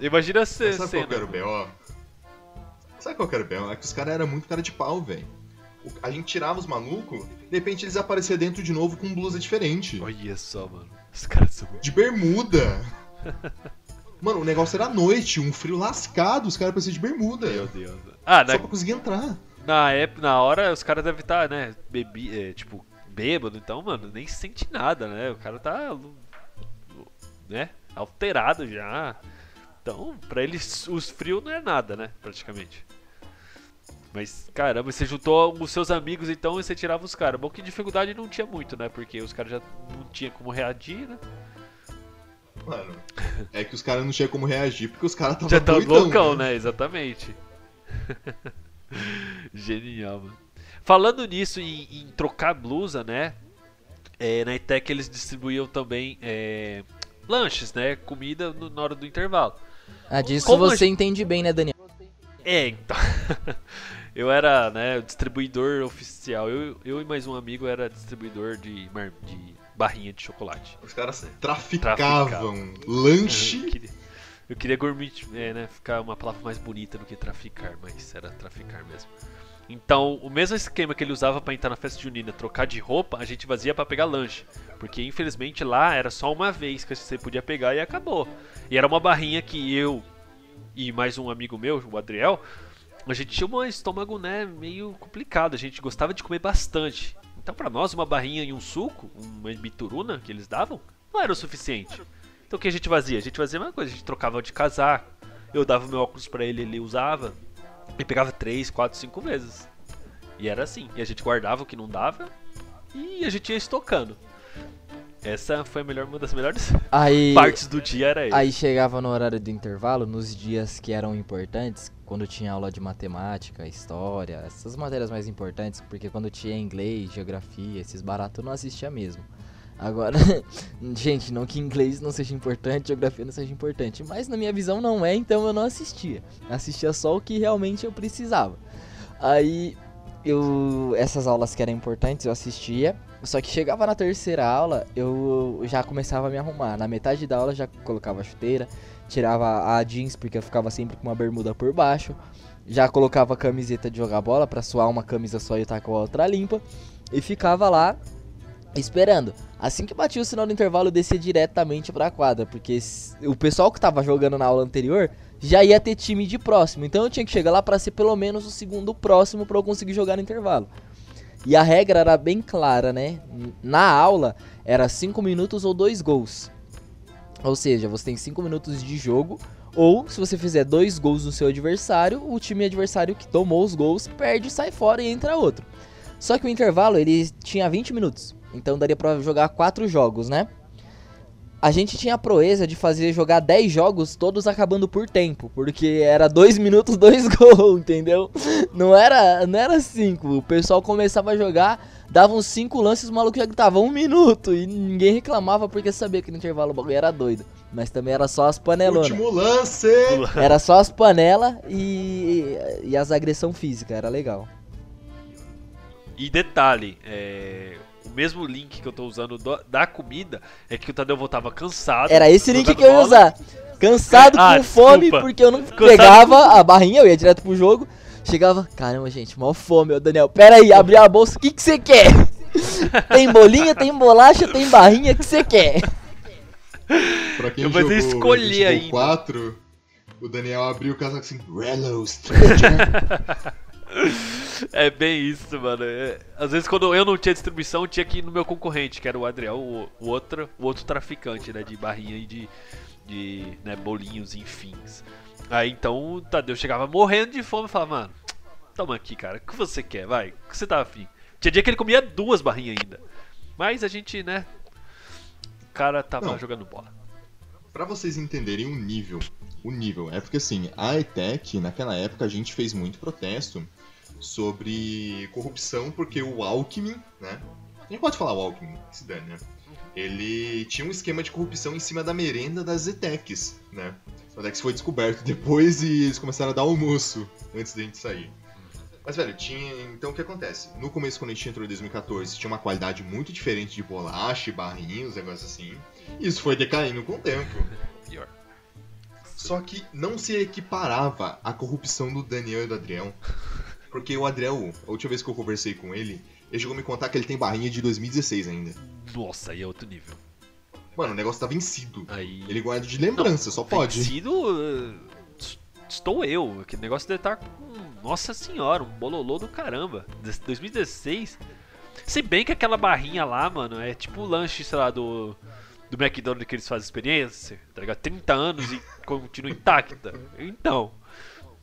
Imagina você. Sabe qual que era o B.O.? Sabe qual que era o B.O.? É que os caras eram muito cara de pau, velho. A gente tirava os malucos, de repente eles apareciam dentro de novo com blusa diferente. Olha só, mano. Os caras são. De bermuda. Mano, o negócio era à noite, um frio lascado, os caras apareciam de bermuda. Meu Deus. Ah, Só na, pra conseguir entrar. na época, na hora, os caras devem estar, né? Bebi, é, tipo, bêbado, então, mano, nem sente nada, né? O cara tá. né? Alterado já. Então, pra eles, os frios não é nada, né? Praticamente. Mas, caramba, você juntou os seus amigos então e você tirava os caras. Bom que dificuldade não tinha muito, né? Porque os caras já não tinha como reagir, né? Mano, é que os caras não tinham como reagir porque os caras Já estavam tá doidão, loucão, né? né? Exatamente. Genial, mano. Falando nisso em, em trocar blusa, né? É, na ETEC eles distribuíam também é, lanches, né? Comida no- na hora do intervalo. Ah, disso Como a você entende bem, né, Daniel? É, então. eu era, né, o distribuidor oficial. Eu, eu e mais um amigo era distribuidor de, mar- de barrinha de chocolate. Os caras traficavam Traficavam. lanche Eu queria, Eu queria gourmet, é, né, ficar uma palavra mais bonita do que traficar, mas era traficar mesmo. Então, o mesmo esquema que ele usava para entrar na festa junina, trocar de roupa, a gente fazia para pegar lanche. Porque infelizmente lá era só uma vez que você podia pegar e acabou. E era uma barrinha que eu e mais um amigo meu, o Adriel, a gente tinha um estômago, né, meio complicado. A gente gostava de comer bastante. Então, para nós, uma barrinha e um suco, uma bituruna que eles davam, não era o suficiente. Então, o que a gente fazia? A gente fazia uma coisa, a gente trocava de casaco. Eu dava meu óculos para ele, ele usava. E pegava 3, 4, 5 vezes. E era assim. E a gente guardava o que não dava e a gente ia estocando. Essa foi a melhor, uma das melhores Aí, partes do dia era ele. aí chegava no horário do intervalo, nos dias que eram importantes, quando tinha aula de matemática, história, essas matérias mais importantes, porque quando tinha inglês, geografia, esses baratos eu não assistia mesmo. Agora, gente, não que inglês não seja importante, geografia não seja importante, mas na minha visão não é, então eu não assistia. Assistia só o que realmente eu precisava. Aí eu essas aulas que eram importantes eu assistia, só que chegava na terceira aula, eu já começava a me arrumar. Na metade da aula já colocava a chuteira, tirava a jeans porque eu ficava sempre com uma bermuda por baixo. Já colocava a camiseta de jogar bola pra suar uma camisa só e estar com a outra limpa e ficava lá esperando. Assim que batia o sinal do intervalo, eu descia diretamente pra quadra, porque o pessoal que tava jogando na aula anterior já ia ter time de próximo. Então eu tinha que chegar lá pra ser pelo menos o segundo próximo pra eu conseguir jogar no intervalo. E a regra era bem clara, né? Na aula era 5 minutos ou 2 gols. Ou seja, você tem 5 minutos de jogo, ou se você fizer dois gols no seu adversário, o time adversário que tomou os gols perde, sai fora e entra outro. Só que o intervalo ele tinha 20 minutos, então daria pra jogar 4 jogos, né? A gente tinha a proeza de fazer jogar 10 jogos todos acabando por tempo, porque era 2 minutos, 2 gols, entendeu? Não era, não era 5. O pessoal começava a jogar, dava uns 5 lances, o maluco já gritava 1 um minuto e ninguém reclamava porque sabia que no intervalo o bagulho era doido. Mas também era só as panelonas. Último lance! Era só as panelas e, e as agressão física, era legal. E detalhe, é, mesmo link que eu tô usando do- da comida é que o Tadeu voltava cansado. Era esse link que eu ia bola. usar. Cansado, Ah, com fome, desculpa. porque eu não Cansado pegava a barrinha, eu ia direto pro jogo. Chegava, caramba, gente, mal fome, ô Daniel. Pera aí, abri a bolsa, o que que você quer? tem bolinha, tem bolacha, tem barrinha, o que você quer? Pra quem Eu vou jogou escolher ainda. 4, o Daniel abriu o casaco assim, Rello Stranger. É bem isso, mano. É, às vezes quando eu não tinha distribuição, tinha que ir no meu concorrente, que era o Adriel, o, o outro, o outro traficante, né, de barrinha e de, de né, bolinhos, enfim. Aí então o Tadeu chegava morrendo de fome e falava, mano, toma aqui, cara, o que você quer, vai, o que você tá afim? Tinha dia que ele comia duas barrinhas ainda. Mas a gente, né, o cara tava Não. jogando bola. Pra vocês entenderem o nível, o nível, é porque assim, a ETEC, naquela época, a gente fez muito protesto sobre corrupção, porque o Alckmin, né? A gente pode falar o Alckmin, se dane, né? Ele tinha um esquema de corrupção em cima da merenda das ETECs, né? O ETECs foi descoberto depois e eles começaram a dar almoço antes da gente sair. Mas, velho, tinha. Então o que acontece? No começo, quando a gente entrou em 2014, tinha uma qualidade muito diferente de bolacha e barrinhos, negócio assim. E isso foi decaindo com o tempo. Pior. Só que não se equiparava à corrupção do Daniel e do Adriel. Porque o Adriel, a última vez que eu conversei com ele, ele chegou a me contar que ele tem barrinha de 2016 ainda. Nossa, aí é outro nível. Mano, o negócio tá vencido. Aí. Ele guarda de lembrança, só pode. Vencido, s- estou eu. Aquele negócio deve estar com. Nossa senhora, um bololô do caramba. Des- 2016. Se bem que aquela barrinha lá, mano, é tipo o lanche, sei lá, do. Do McDonald's que eles fazem experiência, tá ligado? 30 anos e continua intacta. Então.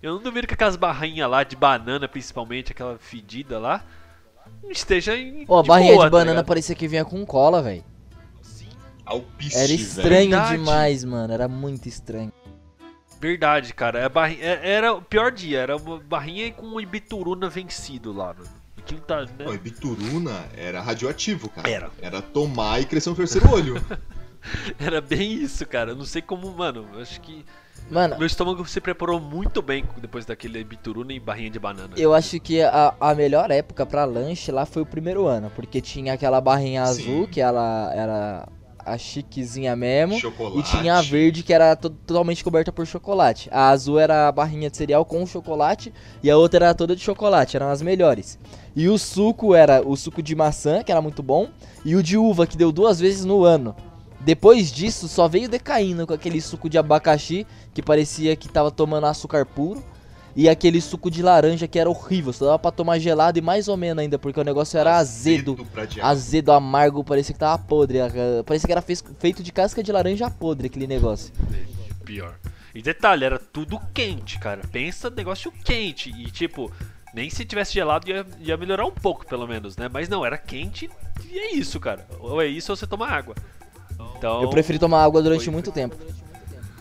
Eu não duvido que aquelas barrinhas lá de banana, principalmente, aquela fedida lá, esteja em. Ó, a de barrinha boa, de tá banana ligado? parecia que vinha com cola, velho. Alpiste, Era estranho Verdade. demais, mano. Era muito estranho. Verdade, cara. A barri... é- Era o pior dia, era uma barrinha com um Ibituruna vencido lá, mano. Aquilo tá, né? Não, e Bituruna era radioativo, cara. Era. Era tomar e crescer um terceiro olho. Era bem isso, cara. Eu não sei como, mano. Acho que Mano, meu estômago se preparou muito bem depois daquele Ibituruna e barrinha de banana. eu acho que a, a melhor época pra lanche lá foi o primeiro ano, porque tinha aquela barrinha Sim. azul, que ela era a chiquezinha mesmo. Chocolate. E tinha a verde que era to- totalmente coberta por chocolate. A azul era a barrinha de cereal com chocolate e a outra era toda de chocolate, eram as melhores. E o suco era o suco de maçã, que era muito bom, e o de uva, que deu duas vezes no ano. Depois disso, só veio decaindo com aquele suco de abacaxi, que parecia que tava tomando açúcar puro. E aquele suco de laranja que era horrível, só dava pra tomar gelado e mais ou menos ainda, porque o negócio era azedo. Azedo, amargo, parecia que tava podre. Parecia que era feito de casca de laranja podre aquele negócio. Pior. E detalhe, era tudo quente, cara. Pensa negócio quente. E tipo, nem se tivesse gelado ia, ia melhorar um pouco, pelo menos, né? Mas não, era quente e é isso, cara. Ou é isso ou você toma água. Então. Eu preferi tomar água durante foi- muito tempo.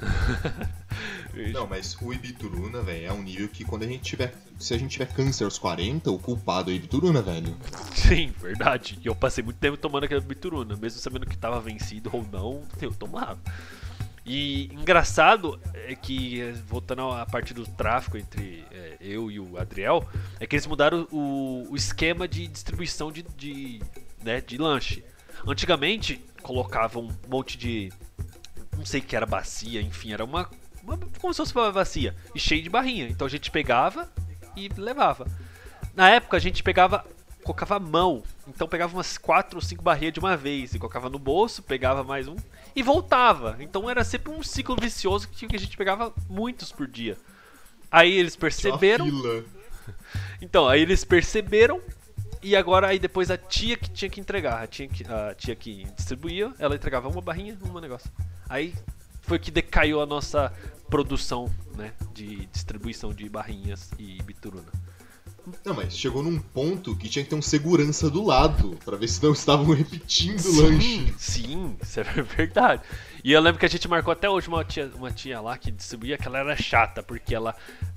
Não, mas o Ibituruna, velho, é um nível que quando a gente tiver. Se a gente tiver câncer aos 40, o culpado é o Ibituruna, velho. Sim, verdade. E eu passei muito tempo tomando aquela bituruna, mesmo sabendo que tava vencido ou não, eu tomava. E engraçado é que, voltando à parte do tráfico entre eh, eu e o Adriel, é que eles mudaram o, o esquema de distribuição de, de, né, de lanche. Antigamente, colocavam um monte de. Não sei o que era bacia, enfim, era uma. uma como se fosse uma bacia. E cheio de barrinha. Então a gente pegava e levava. Na época a gente pegava, colocava a mão, então pegava umas 4 ou 5 barrinhas de uma vez e colocava no bolso, pegava mais um e voltava. Então era sempre um ciclo vicioso que a gente pegava muitos por dia. Aí eles perceberam, então, aí eles perceberam e agora aí depois a tia que tinha que entregar, a tia que, a tia que distribuía, ela entregava uma barrinha, um negócio. Aí foi que decaiu a nossa produção, né, de distribuição de barrinhas e bituruna. Não, mas chegou num ponto que tinha que ter um segurança do lado, pra ver se não estavam repetindo o lanche. Sim, isso é verdade. E eu lembro que a gente marcou até hoje uma tia, uma tia lá que distribuía que ela era chata, porque ela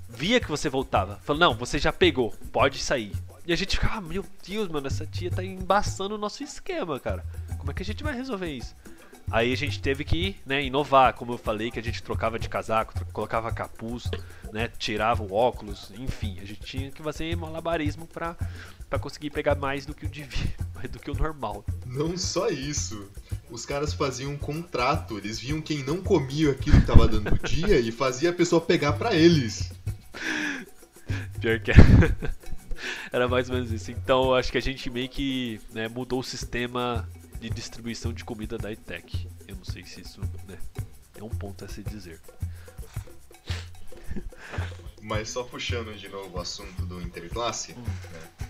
via que você voltava. Falou, não, você já pegou, pode sair. E a gente ficava, meu Deus, mano, essa tia tá embaçando o nosso esquema, cara. Como é que a gente vai resolver isso? Aí a gente teve que né, inovar, como eu falei, que a gente trocava de casaco, colocava capuz, né, tirava o óculos, enfim, a gente tinha que fazer malabarismo pra, pra conseguir pegar mais do que o mais do que o normal. Não só isso. Os caras faziam um contrato, eles viam quem não comia aquilo que tava dando no dia e fazia a pessoa pegar pra eles. Pior que é. Era mais ou menos isso. Então acho que a gente meio que né, mudou o sistema de distribuição de comida da ITEC. Eu não sei se isso né, é um ponto a se dizer. Mas só puxando de novo o assunto do interclasse, né?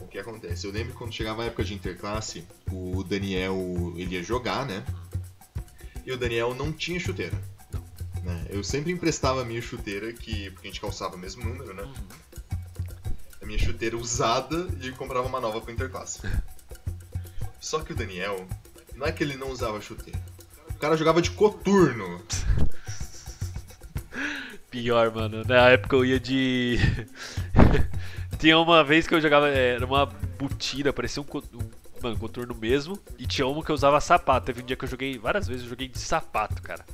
O que acontece? Eu lembro que quando chegava a época de interclasse, o Daniel ele ia jogar, né? E o Daniel não tinha chuteira. Né? Eu sempre emprestava a minha chuteira, que, porque a gente calçava o mesmo número, né? A minha chuteira usada e comprava uma nova pro interclasse. Só que o Daniel, não é que ele não usava chuteira. O cara jogava de coturno. Pior, mano. Na época eu ia de. tinha uma vez que eu jogava. é, Era uma botina, parecia um, um mano, contorno mesmo. E tinha uma que eu usava sapato. Teve um dia que eu joguei. Várias vezes eu joguei de sapato, cara.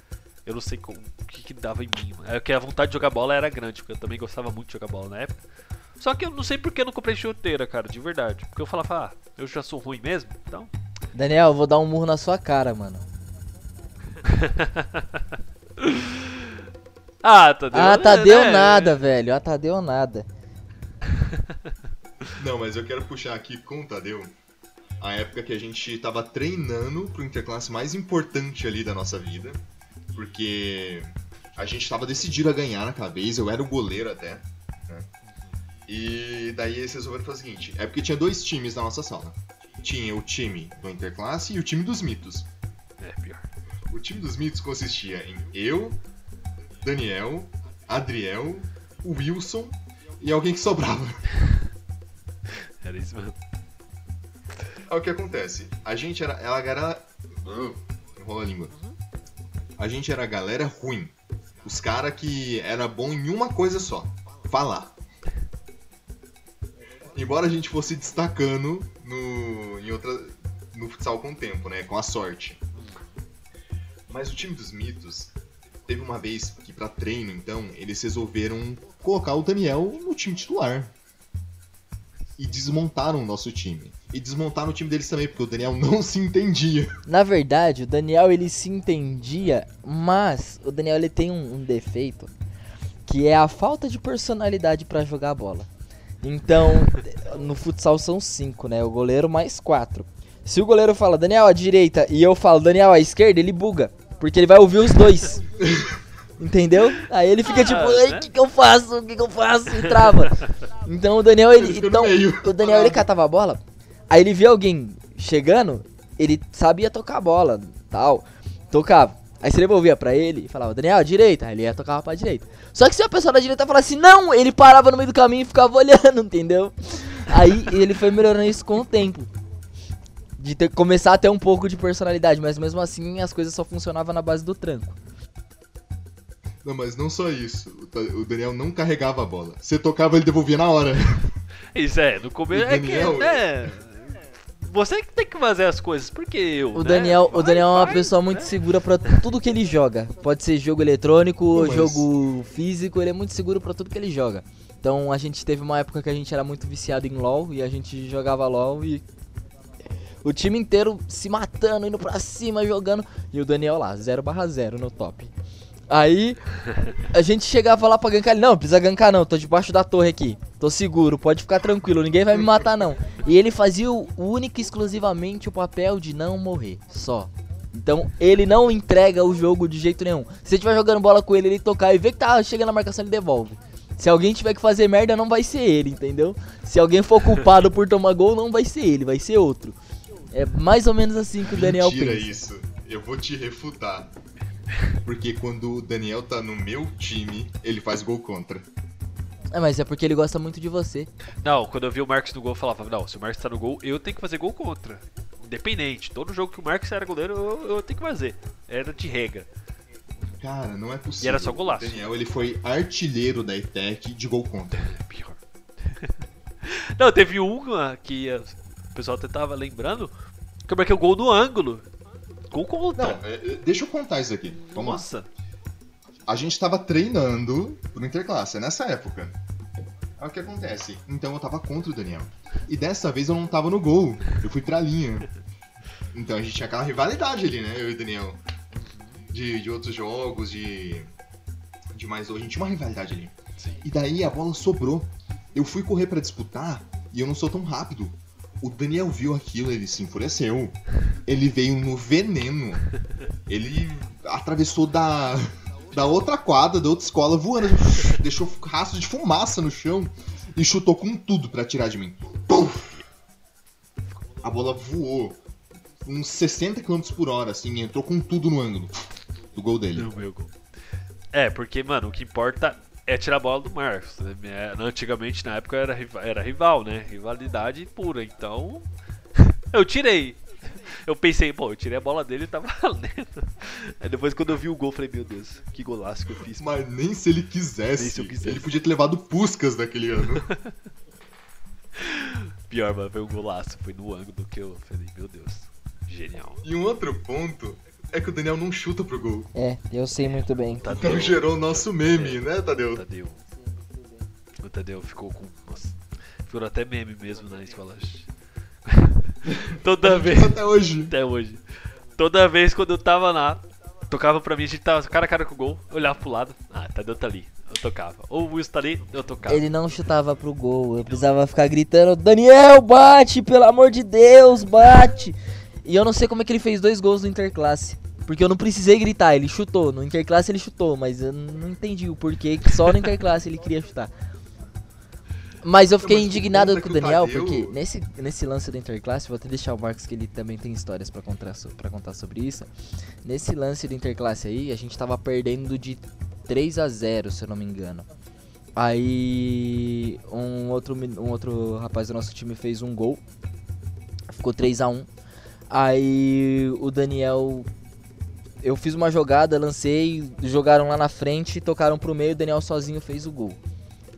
Eu não sei como- o que, que dava em mim, mano. É que a vontade de jogar bola era grande, porque eu também gostava muito de jogar bola na época. Só que eu não sei por que eu não comprei chuteira, cara, de verdade. Porque eu falava, ah, eu já sou ruim mesmo, então. Daniel, eu vou dar um murro na sua cara, mano. Ah, Tadeu. Ah, Tadeu né? nada, velho. Ah, Tadeu nada. Não, mas eu quero puxar aqui com o Tadeu a época que a gente tava treinando pro interclasse mais importante ali da nossa vida. Porque a gente tava decidido a ganhar naquela vez, eu era o goleiro até. E daí eles resolveram fazer o seguinte: é porque tinha dois times na nossa sala. Tinha o time do interclasse e o time dos mitos. É, pior. O time dos mitos consistia em eu, Daniel, Adriel, o Wilson e alguém que sobrava. Era isso mesmo. Aí o que acontece? A gente era. Ela era. Uh, enrola a língua. A gente era a galera ruim. Os caras que era bom em uma coisa só: falar. Embora a gente fosse destacando no, em outra, no futsal com o tempo, né? Com a sorte. Mas o time dos mitos teve uma vez que, pra treino, então, eles resolveram colocar o Daniel no time titular. e desmontaram o nosso time. E desmontaram o time deles também, porque o Daniel não se entendia. Na verdade, o Daniel ele se entendia, mas o Daniel ele tem um, um defeito que é a falta de personalidade pra jogar a bola. Então, no futsal são cinco, né? O goleiro mais quatro. Se o goleiro fala Daniel à direita e eu falo Daniel à esquerda, ele buga, porque ele vai ouvir os dois. Entendeu? Aí ele fica tipo, Ah, o né? que, que eu faço? O que, que eu faço? E trava. Então o Daniel, ele. Então, o Daniel ele catava a bola, aí ele via alguém chegando, ele sabia tocar a bola, tal. Tocava. Aí você devolvia pra ele e falava, Daniel, direita. Aí ele ia tocava pra direita. Só que se a pessoa da direita falasse não, ele parava no meio do caminho e ficava olhando, entendeu? Aí ele foi melhorando isso com o tempo. De ter, começar a ter um pouco de personalidade, mas mesmo assim as coisas só funcionavam na base do tranco. Não, mas não só isso. O Daniel não carregava a bola. Você tocava, ele devolvia na hora. Isso é, no começo é que, né? Você que tem que fazer as coisas, porque eu. O né? Daniel, o Vai, Daniel é uma vai, pessoa muito né? segura pra tudo que ele joga. Pode ser jogo eletrônico, mas- jogo físico, ele é muito seguro pra tudo que ele joga. Então a gente teve uma época que a gente era muito viciado em LoL e a gente jogava LoL e o time inteiro se matando, indo pra cima, jogando. E o Daniel lá, 0 barra 0 no top. Aí a gente chegava lá pra gankar ele, não, precisa gankar não, tô debaixo da torre aqui. Tô seguro, pode ficar tranquilo, ninguém vai me matar não. E ele fazia o único e exclusivamente o papel de não morrer, só. Então ele não entrega o jogo de jeito nenhum. Se você estiver jogando bola com ele, ele tocar e ver que tá chegando na marcação, ele devolve. Se alguém tiver que fazer merda, não vai ser ele, entendeu? Se alguém for culpado por tomar gol, não vai ser ele, vai ser outro. É mais ou menos assim que o Daniel Mentira pensa. isso. Eu vou te refutar. Porque quando o Daniel tá no meu time, ele faz gol contra. É, mas é porque ele gosta muito de você. Não, quando eu vi o Marcos no gol, eu falava, não, se o Marcos tá no gol, eu tenho que fazer gol contra. Independente. Todo jogo que o Marcos era goleiro, eu, eu tenho que fazer. Era de regra. Cara, não é possível. E era só golaço. O Daniel, ele foi artilheiro da ETEC de gol contra. É pior. não, teve uma que o pessoal até tava lembrando, que eu marquei o gol no ângulo. Gol contra. Não, é, é, deixa eu contar isso aqui. Vamos lá. Nossa. A gente tava treinando pro Interclasse, é nessa época. Aí o que acontece? Então eu tava contra o Daniel. E dessa vez eu não tava no gol, eu fui pra linha. Então a gente tinha aquela rivalidade ali, né? Eu e o Daniel. De, de outros jogos, de. De mais. A gente tinha uma rivalidade ali. Sim. E daí a bola sobrou. Eu fui correr pra disputar e eu não sou tão rápido. O Daniel viu aquilo, ele se enfureceu. Ele veio no veneno. Ele atravessou da, da outra quadra, da outra escola, voando. Deixou rastro de fumaça no chão e chutou com tudo pra tirar de mim. A bola voou uns 60 km por hora, assim, entrou com tudo no ângulo do gol dele. Meu gol. É, porque, mano, o que importa é tirar a bola do Marcos. né? É, Antigamente, na época, era, era rival, né? Rivalidade pura. Então, eu tirei. Eu pensei, pô, eu tirei a bola dele e tá valendo. Aí depois, quando eu vi o gol, eu falei, meu Deus, que golaço que eu fiz. Mas nem se ele quisesse, Nem se eu quisesse. ele podia ter levado Puscas daquele ano. Pior, mano, foi um golaço. Foi no ângulo que eu falei, meu Deus, genial. E um outro ponto é que o Daniel não chuta pro gol. É, eu sei muito bem. Então Tadeu, gerou o nosso meme, né, Tadeu? Tadeu. O Tadeu ficou com. Nossa, virou até meme mesmo na escola. Toda vez. Até hoje. Até hoje. Toda vez quando eu tava lá, tocava pra mim, a gente tava cara a cara com o gol, eu olhava pro lado, ah, Tadeu tá ali, eu tocava. Ou o Wilson tá ali, eu tocava. Ele não chutava pro gol, eu precisava ficar gritando: Daniel, bate, pelo amor de Deus, bate! E eu não sei como é que ele fez dois gols no Interclasse. Porque eu não precisei gritar, ele chutou. No Interclasse ele chutou, mas eu não entendi o porquê que só no Interclasse ele queria chutar. Mas eu fiquei Mas indignado ponto é com o Daniel, Tadeu- porque nesse, nesse lance do Interclasse, vou até deixar o Marcos que ele também tem histórias pra contar, so- contar sobre isso. Nesse lance do Interclasse aí, a gente tava perdendo de 3 a 0 se eu não me engano. Aí um outro, um outro rapaz do nosso time fez um gol. Ficou 3 a 1 Aí o Daniel. Eu fiz uma jogada, lancei, jogaram lá na frente, tocaram pro meio, o Daniel sozinho fez o gol.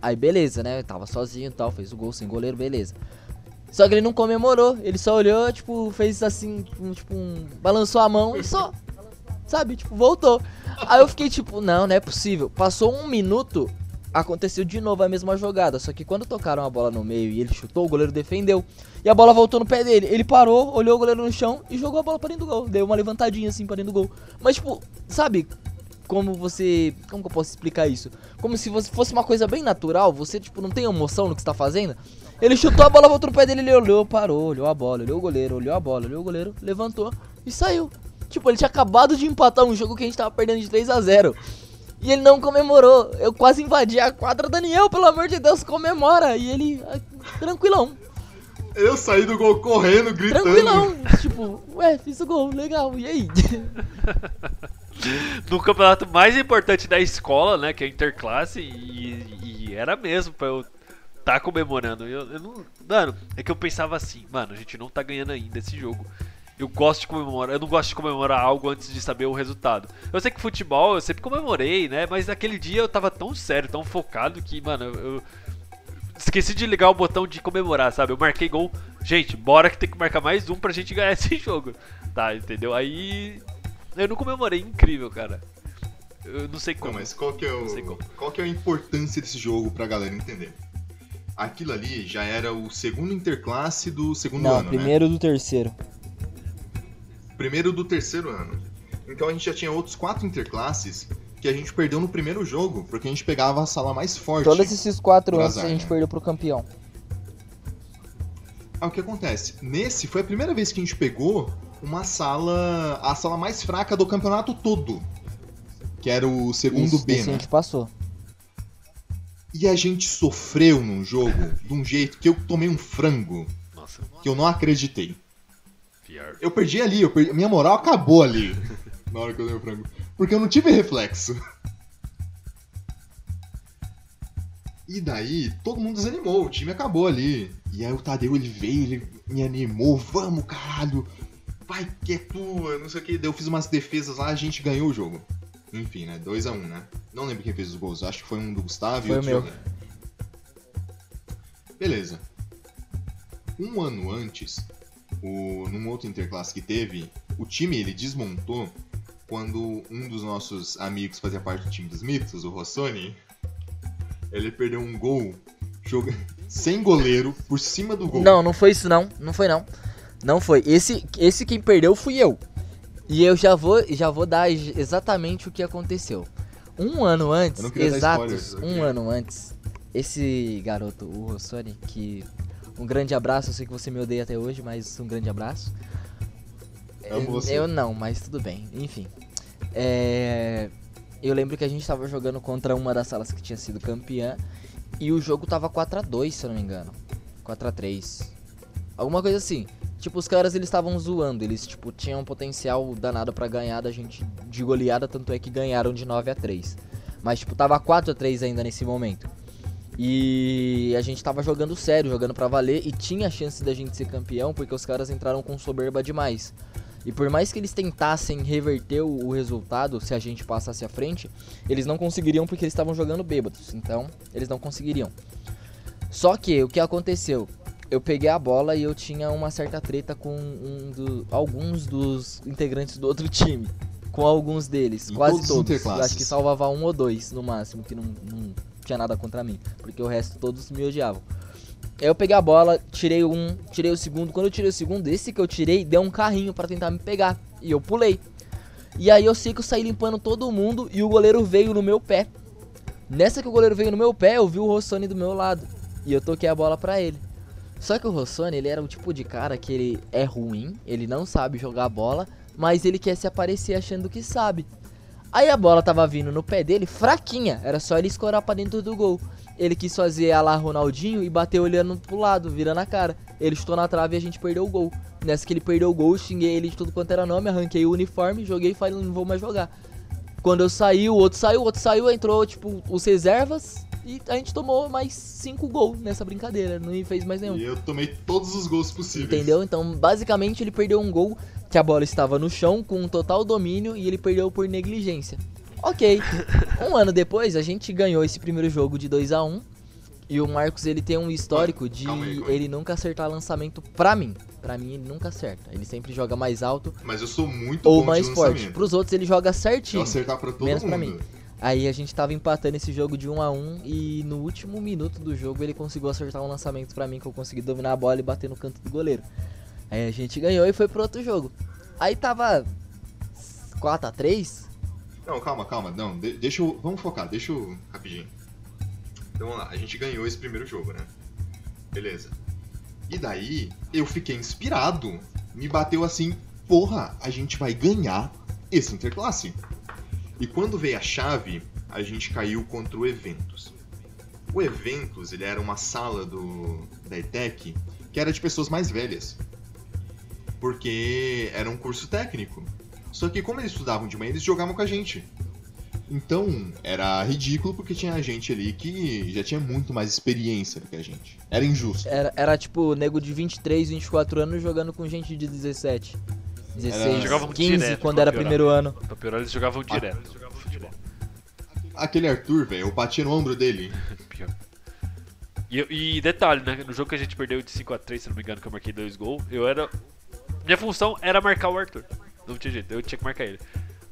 Aí beleza, né? Tava sozinho e tal, fez o gol sem goleiro, beleza. Só que ele não comemorou, ele só olhou, tipo, fez assim, tipo, um, balançou a mão e só, sabe, tipo, voltou. Aí eu fiquei tipo, não, não é possível. Passou um minuto, aconteceu de novo a mesma jogada. Só que quando tocaram a bola no meio e ele chutou, o goleiro defendeu. E a bola voltou no pé dele. Ele parou, olhou o goleiro no chão e jogou a bola pra dentro do gol. Deu uma levantadinha assim pra dentro do gol. Mas, tipo, sabe como você. Como que eu posso explicar isso? Como se fosse uma coisa bem natural, você, tipo, não tem emoção no que está fazendo. Ele chutou a bola, voltou no pé dele, ele olhou, parou, olhou a bola, olhou o goleiro, olhou a bola, olhou o goleiro, levantou e saiu. Tipo, ele tinha acabado de empatar um jogo que a gente tava perdendo de 3 a 0 E ele não comemorou. Eu quase invadi a quadra. Daniel, pelo amor de Deus, comemora. E ele, ah, tranquilão. Eu saí do gol correndo, gritando. Tranquilão. tipo, ué, fiz o gol, legal. E aí? no campeonato mais importante da escola, né? Que é interclasse. E, e era mesmo pra eu tá comemorando. Eu, eu não. Mano, é que eu pensava assim, mano, a gente não tá ganhando ainda esse jogo. Eu gosto de comemorar, eu não gosto de comemorar algo antes de saber o resultado. Eu sei que futebol eu sempre comemorei, né? Mas naquele dia eu tava tão sério, tão focado que, mano, eu, esqueci de ligar o botão de comemorar, sabe? Eu marquei gol. Gente, bora que tem que marcar mais um pra gente ganhar esse jogo. Tá, entendeu? Aí eu não comemorei, incrível, cara. Eu não sei como. Não, mas qual que é o qual que é a importância desse jogo pra galera entender? Aquilo ali já era o segundo interclasse do segundo não, ano, né? primeiro né? do terceiro primeiro do terceiro ano. Então a gente já tinha outros quatro interclasses que a gente perdeu no primeiro jogo, porque a gente pegava a sala mais forte. Todos esses quatro anos a gente né? perdeu pro campeão. Ah, o que acontece? Nesse foi a primeira vez que a gente pegou uma sala. a sala mais fraca do campeonato todo. Que era o segundo Isso, B, né? a gente passou. E a gente sofreu num jogo de um jeito que eu tomei um frango. Nossa. Que eu não acreditei. Eu perdi ali, eu perdi, minha moral acabou ali. na hora que eu dei o frango. Porque eu não tive reflexo. E daí, todo mundo desanimou, o time acabou ali. E aí o Tadeu, ele veio, ele me animou, vamos, caralho, vai que é tua, não sei o que. Daí eu fiz umas defesas lá, a gente ganhou o jogo. Enfim, né, 2x1, um, né. Não lembro quem fez os gols, acho que foi um do Gustavo foi e outro o meu. Beleza. Um ano antes, o, num outro interclasse que teve, o time ele desmontou quando um dos nossos amigos fazia parte do time dos mitos, o Rossoni, ele perdeu um gol joga... sem goleiro por cima do gol. Não, não foi isso não, não foi não. Não foi. Esse, esse quem perdeu fui eu. E eu já vou, já vou dar exatamente o que aconteceu. Um ano antes, exatos, um ano antes, esse garoto, o Rossoni, que um grande abraço. Eu sei que você me odeia até hoje, mas um grande abraço. Amo você. Eu não, mas tudo bem. Enfim. É... Eu lembro que a gente tava jogando contra uma das salas que tinha sido campeã. E o jogo tava 4x2, se eu não me engano. 4x3. Alguma coisa assim. Tipo, os caras eles estavam zoando. Eles, tipo, tinham um potencial danado para ganhar da gente de goleada. Tanto é que ganharam de 9 a 3 Mas, tipo, tava 4 a 3 ainda nesse momento. E a gente tava jogando sério, jogando para valer e tinha chance da gente ser campeão porque os caras entraram com soberba demais. E por mais que eles tentassem reverter o, resultado se a gente passasse à frente, eles não conseguiriam porque eles estavam jogando bêbados. Então, eles não conseguiriam. Só que o que aconteceu? Eu peguei a bola e eu tinha uma certa treta com um do, alguns dos integrantes do outro time. Com alguns deles, em quase todos. todos. Acho que salvava um ou dois no máximo, que não, não tinha nada contra mim, porque o resto todos me odiavam. Aí eu peguei a bola, tirei um, tirei o segundo. Quando eu tirei o segundo, esse que eu tirei deu um carrinho para tentar me pegar. E eu pulei. E aí eu sei que eu saí limpando todo mundo e o goleiro veio no meu pé. Nessa que o goleiro veio no meu pé, eu vi o Rossoni do meu lado. E eu toquei a bola pra ele. Só que o Rossoni, ele era o tipo de cara que ele é ruim, ele não sabe jogar bola, mas ele quer se aparecer achando que sabe. Aí a bola tava vindo no pé dele, fraquinha. Era só ele escorar pra dentro do gol. Ele quis fazer a lá Ronaldinho e bateu olhando pro lado, virando a cara. Ele chutou na trave e a gente perdeu o gol. Nessa que ele perdeu o gol, xinguei ele de tudo quanto era nome, arranquei o uniforme, joguei e falei, não vou mais jogar. Quando eu saí, o outro saiu, o outro saiu, entrou, tipo, os reservas. E a gente tomou mais cinco gols nessa brincadeira, não fez mais nenhum. E eu tomei todos os gols possíveis. Entendeu? Então, basicamente, ele perdeu um gol que a bola estava no chão com um total domínio e ele perdeu por negligência. Ok. um ano depois, a gente ganhou esse primeiro jogo de 2 a 1 E o Marcos, ele tem um histórico de aí, ele nunca acertar lançamento pra mim. Pra mim, ele nunca acerta. Ele sempre joga mais alto. Mas eu sou muito ou mais forte. Pros outros, ele joga certinho. Eu acertar pra todo menos mundo. pra mim. Aí a gente tava empatando esse jogo de 1 a 1 e no último minuto do jogo ele conseguiu acertar um lançamento pra mim que eu consegui dominar a bola e bater no canto do goleiro. Aí a gente ganhou e foi pro outro jogo. Aí tava 4 a 3 Não, calma, calma. Não, de- deixa eu. Vamos focar, deixa eu. Rapidinho. Então vamos lá, a gente ganhou esse primeiro jogo, né? Beleza. E daí, eu fiquei inspirado. Me bateu assim, porra, a gente vai ganhar esse interclasse. E quando veio a chave, a gente caiu contra o Eventos. O Eventos, ele era uma sala do da ETEC que era de pessoas mais velhas. Porque era um curso técnico. Só que como eles estudavam de manhã, eles jogavam com a gente. Então, era ridículo porque tinha gente ali que já tinha muito mais experiência do que a gente. Era injusto. Era, era tipo nego de 23, 24 anos jogando com gente de 17. 16, Jogavam 15 direto quando era piorar. primeiro ano. Pra piorar, eles jogavam direto. Futebol. Aquele Arthur, velho, eu batia no ombro dele. Pior. E, e detalhe, né? No jogo que a gente perdeu de 5x3, se não me engano, que eu marquei dois gols, eu era. Minha função era marcar o Arthur. Não tinha jeito, eu tinha que marcar ele.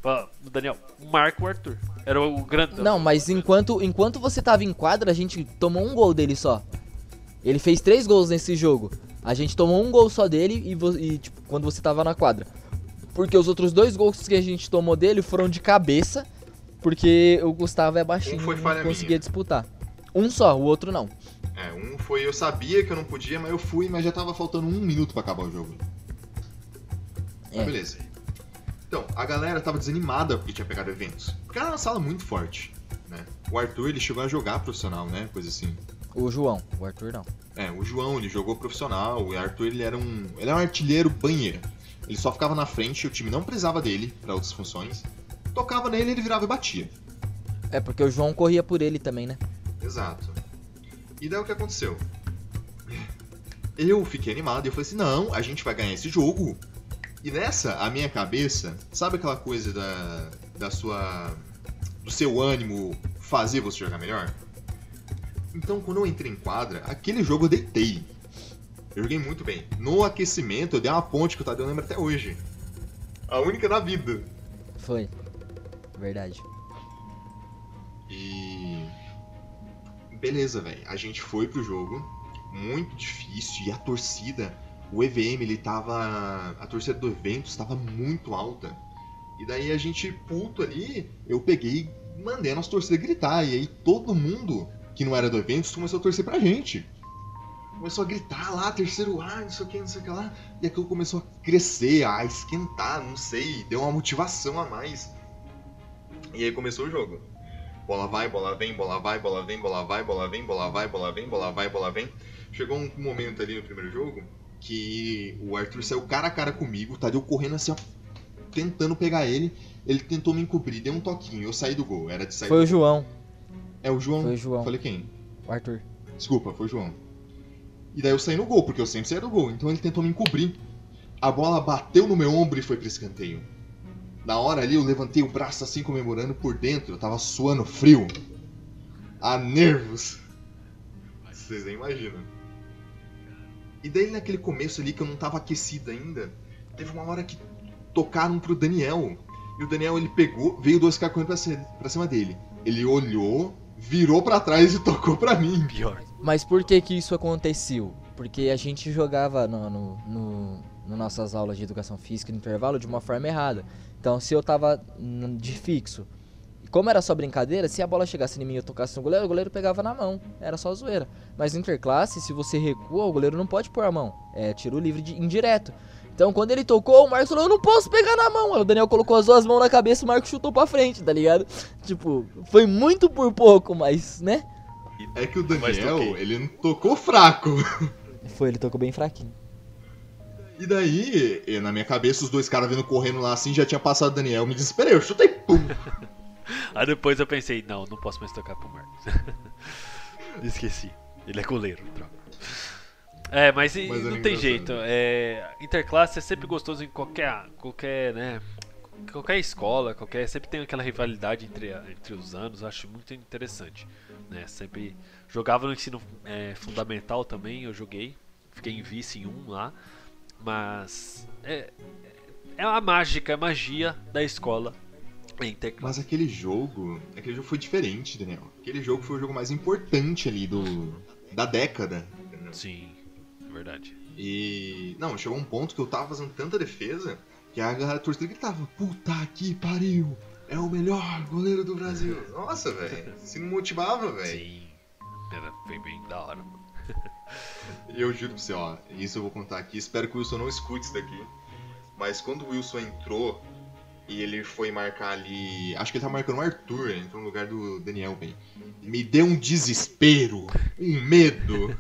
Fala, Daniel, marca o Arthur. Era o grande. Não, mas enquanto, enquanto você tava em quadra, a gente tomou um gol dele só. Ele fez três gols nesse jogo. A gente tomou um gol só dele e, e, tipo, quando você tava na quadra. Porque os outros dois gols que a gente tomou dele foram de cabeça. Porque o Gustavo é baixinho Um e não conseguia minha. disputar. Um só, o outro não. É, um foi eu sabia que eu não podia, mas eu fui, mas já tava faltando um minuto pra acabar o jogo. É. Mas beleza. Então, a galera tava desanimada porque tinha pegado eventos. Porque era uma sala muito forte, né? O Arthur, ele chegou a jogar profissional, né? Coisa assim. O João, o Arthur não. É, o João, ele jogou profissional, o Arthur, ele era um... Ele era um artilheiro banheiro. Ele só ficava na frente, o time não precisava dele pra outras funções. Tocava nele, ele virava e batia. É porque o João corria por ele também, né? Exato. E daí o que aconteceu? Eu fiquei animado e eu falei assim, não, a gente vai ganhar esse jogo. E nessa, a minha cabeça, sabe aquela coisa da, da sua. do seu ânimo fazer você jogar melhor? Então quando eu entrei em quadra, aquele jogo eu deitei. Eu joguei muito bem. No aquecimento, eu dei uma ponte que o Tadeu lembra até hoje. A única na vida. Foi. Verdade. E. Beleza, velho. A gente foi pro jogo. Muito difícil. E a torcida, o EVM, ele tava. A torcida do evento estava muito alta. E daí a gente, puto ali, eu peguei e mandei a nossa torcida gritar. E aí todo mundo que não era do evento começou a torcer pra gente. Começou a gritar lá, terceiro ar, não sei o que, não sei o que lá. E aquilo começou a crescer, a esquentar, não sei. Deu uma motivação a mais. E aí começou o jogo. Bola vai, bola vem, bola vai, bola vem, bola vai, bola vem, bola vai, bola vem, bola vai, bola vem. Chegou um momento ali no primeiro jogo que o Arthur saiu cara a cara comigo, o Tadeu correndo assim, ó, tentando pegar ele. Ele tentou me encobrir, deu um toquinho, eu saí do gol. Era de sair Foi do o João, É o João. foi o João. Falei quem? O Arthur. Desculpa, foi o João. E daí eu saí no gol, porque eu sempre saía do gol. Então ele tentou me encobrir. A bola bateu no meu ombro e foi pro escanteio. Na hora ali eu levantei o braço assim comemorando por dentro. Eu tava suando frio. A nervos. Vocês nem imaginam. E daí naquele começo ali que eu não tava aquecido ainda, teve uma hora que tocaram pro Daniel. E o Daniel ele pegou, veio dois caras correndo pra, ci- pra cima dele. Ele olhou, virou pra trás e tocou pra mim. Pior. Mas por que que isso aconteceu? Porque a gente jogava no, no, no, no nossas aulas de educação física no intervalo de uma forma errada. Então, se eu tava de fixo, como era só brincadeira, se a bola chegasse em mim e eu tocasse no goleiro, o goleiro pegava na mão. Era só zoeira. Mas no interclasse, se você recua, o goleiro não pode pôr a mão. É tiro livre de indireto. Então, quando ele tocou, o Marcos falou: Eu não posso pegar na mão. Aí o Daniel colocou as duas mãos na cabeça e o Marcos chutou pra frente, tá ligado? Tipo, foi muito por pouco, mas, né? É que o Daniel, ele não tocou fraco. Foi, ele tocou bem fraquinho. E daí, na minha cabeça, os dois caras vindo correndo lá assim, já tinha passado o Daniel. Me desesperei, eu chutei, pum. Aí depois eu pensei, não, não posso mais tocar pro Marcos. Esqueci. Ele é goleiro, droga. É, mas, Mas era não tem engraçado. jeito. É, interclasse é sempre gostoso em qualquer, qualquer, né, qualquer escola, qualquer, sempre tem aquela rivalidade entre, entre os anos. Acho muito interessante, né? Sempre jogava no ensino é, fundamental também. Eu joguei, fiquei em vice em um lá, mas é, é a mágica, a magia da escola. Mas aquele jogo. Aquele jogo foi diferente, Daniel. Aquele jogo foi o jogo mais importante ali do. da década. entendeu? Sim, é verdade. E. Não, chegou um ponto que eu tava fazendo tanta defesa que a galera torcida gritava: Puta que pariu! É o melhor goleiro do Brasil! Nossa, velho. Se não motivava, velho. Sim. Era, foi bem da hora, mano. E eu juro pra você, ó, isso eu vou contar aqui, espero que o Wilson não escute isso daqui. Mas quando o Wilson entrou e ele foi marcar ali. Acho que ele tá marcando o Arthur, ele entrou no lugar do Daniel, velho. Me deu um desespero, um medo.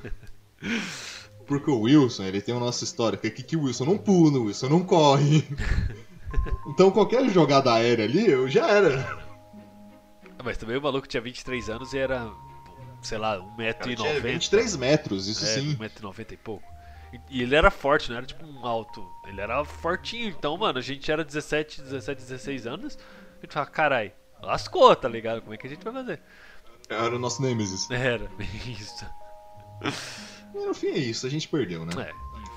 Porque o Wilson, ele tem uma nossa história, que aqui que o Wilson não pula, o Wilson não corre. Então qualquer jogada aérea ali, eu já era. Mas também o maluco tinha 23 anos e era, sei lá, Cara, tinha 1,90m. 23 metros, isso É, sim. 1,90m e pouco. E, ele era forte, não era tipo um alto. Ele era fortinho. Então, mano, a gente era 17, 17, 16 anos. A gente fala, carai, lascou, tá ligado? Como é que a gente vai fazer? Era o nosso Nemesis. Era, isso. E no fim é isso, a gente perdeu, né? É,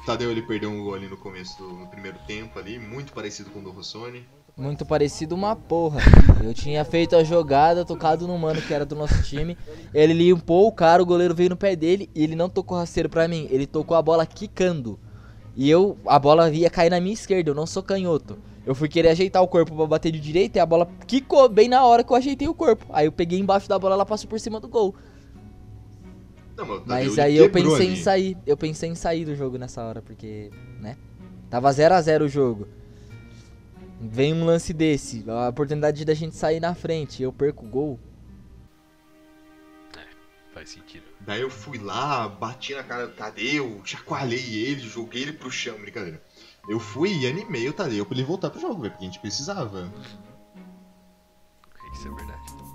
Tadeu ele perdeu um gol ali no começo do no primeiro tempo ali, muito parecido com o do Rossoni. Muito parecido uma porra. Eu tinha feito a jogada, tocado no mano que era do nosso time. Ele limpou o cara, o goleiro veio no pé dele e ele não tocou rasteiro pra mim. Ele tocou a bola quicando. E eu, a bola ia cair na minha esquerda, eu não sou canhoto. Eu fui querer ajeitar o corpo pra bater de direita e a bola quicou bem na hora que eu ajeitei o corpo. Aí eu peguei embaixo da bola, ela passou por cima do gol. Não, mas, Tadeu, Mas aí eu pensei em ali. sair. Eu pensei em sair do jogo nessa hora, porque, né? Tava 0 a 0 o jogo. Vem um lance desse, a oportunidade da gente sair na frente, eu perco o gol. faz sentido. Daí eu fui lá, bati na cara do Tadeu, chacoalhei ele, joguei ele pro chão, brincadeira. Eu fui e animei o Tadeu pra ele voltar pro jogo, velho, porque a gente precisava. Isso é verdade.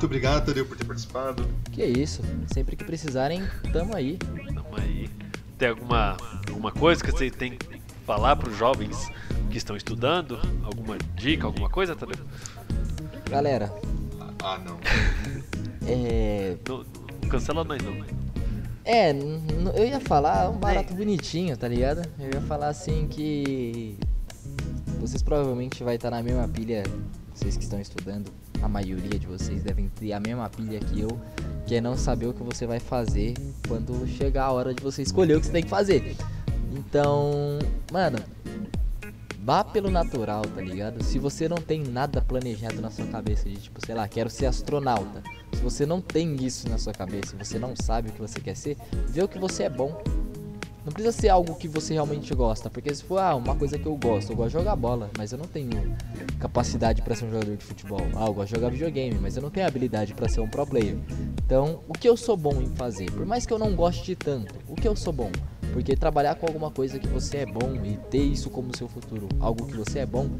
Muito obrigado, Tadeu, por ter participado. Que isso, sempre que precisarem, tamo aí. Tamo aí. Tem alguma, alguma coisa que você tem que falar pros jovens que estão estudando? Alguma dica, alguma coisa, Tadeu? Galera, Ah, não. é. Não, não cancela nós não. É, eu ia falar um barato bonitinho, tá ligado? Eu ia falar assim que. Vocês provavelmente vai estar na mesma pilha, vocês que estão estudando, a maioria de vocês devem ter a mesma pilha que eu, que é não saber o que você vai fazer quando chegar a hora de você escolher o que você tem que fazer. Então, mano, vá pelo natural, tá ligado? Se você não tem nada planejado na sua cabeça de tipo, sei lá, quero ser astronauta. Se você não tem isso na sua cabeça, você não sabe o que você quer ser, vê o que você é bom. Não precisa ser algo que você realmente gosta, porque se for ah, uma coisa que eu gosto, eu gosto de jogar bola, mas eu não tenho capacidade pra ser um jogador de futebol. Ah, eu gosto de jogar videogame, mas eu não tenho habilidade pra ser um pro player. Então, o que eu sou bom em fazer? Por mais que eu não goste tanto, o que eu sou bom? Porque trabalhar com alguma coisa que você é bom e ter isso como seu futuro, algo que você é bom,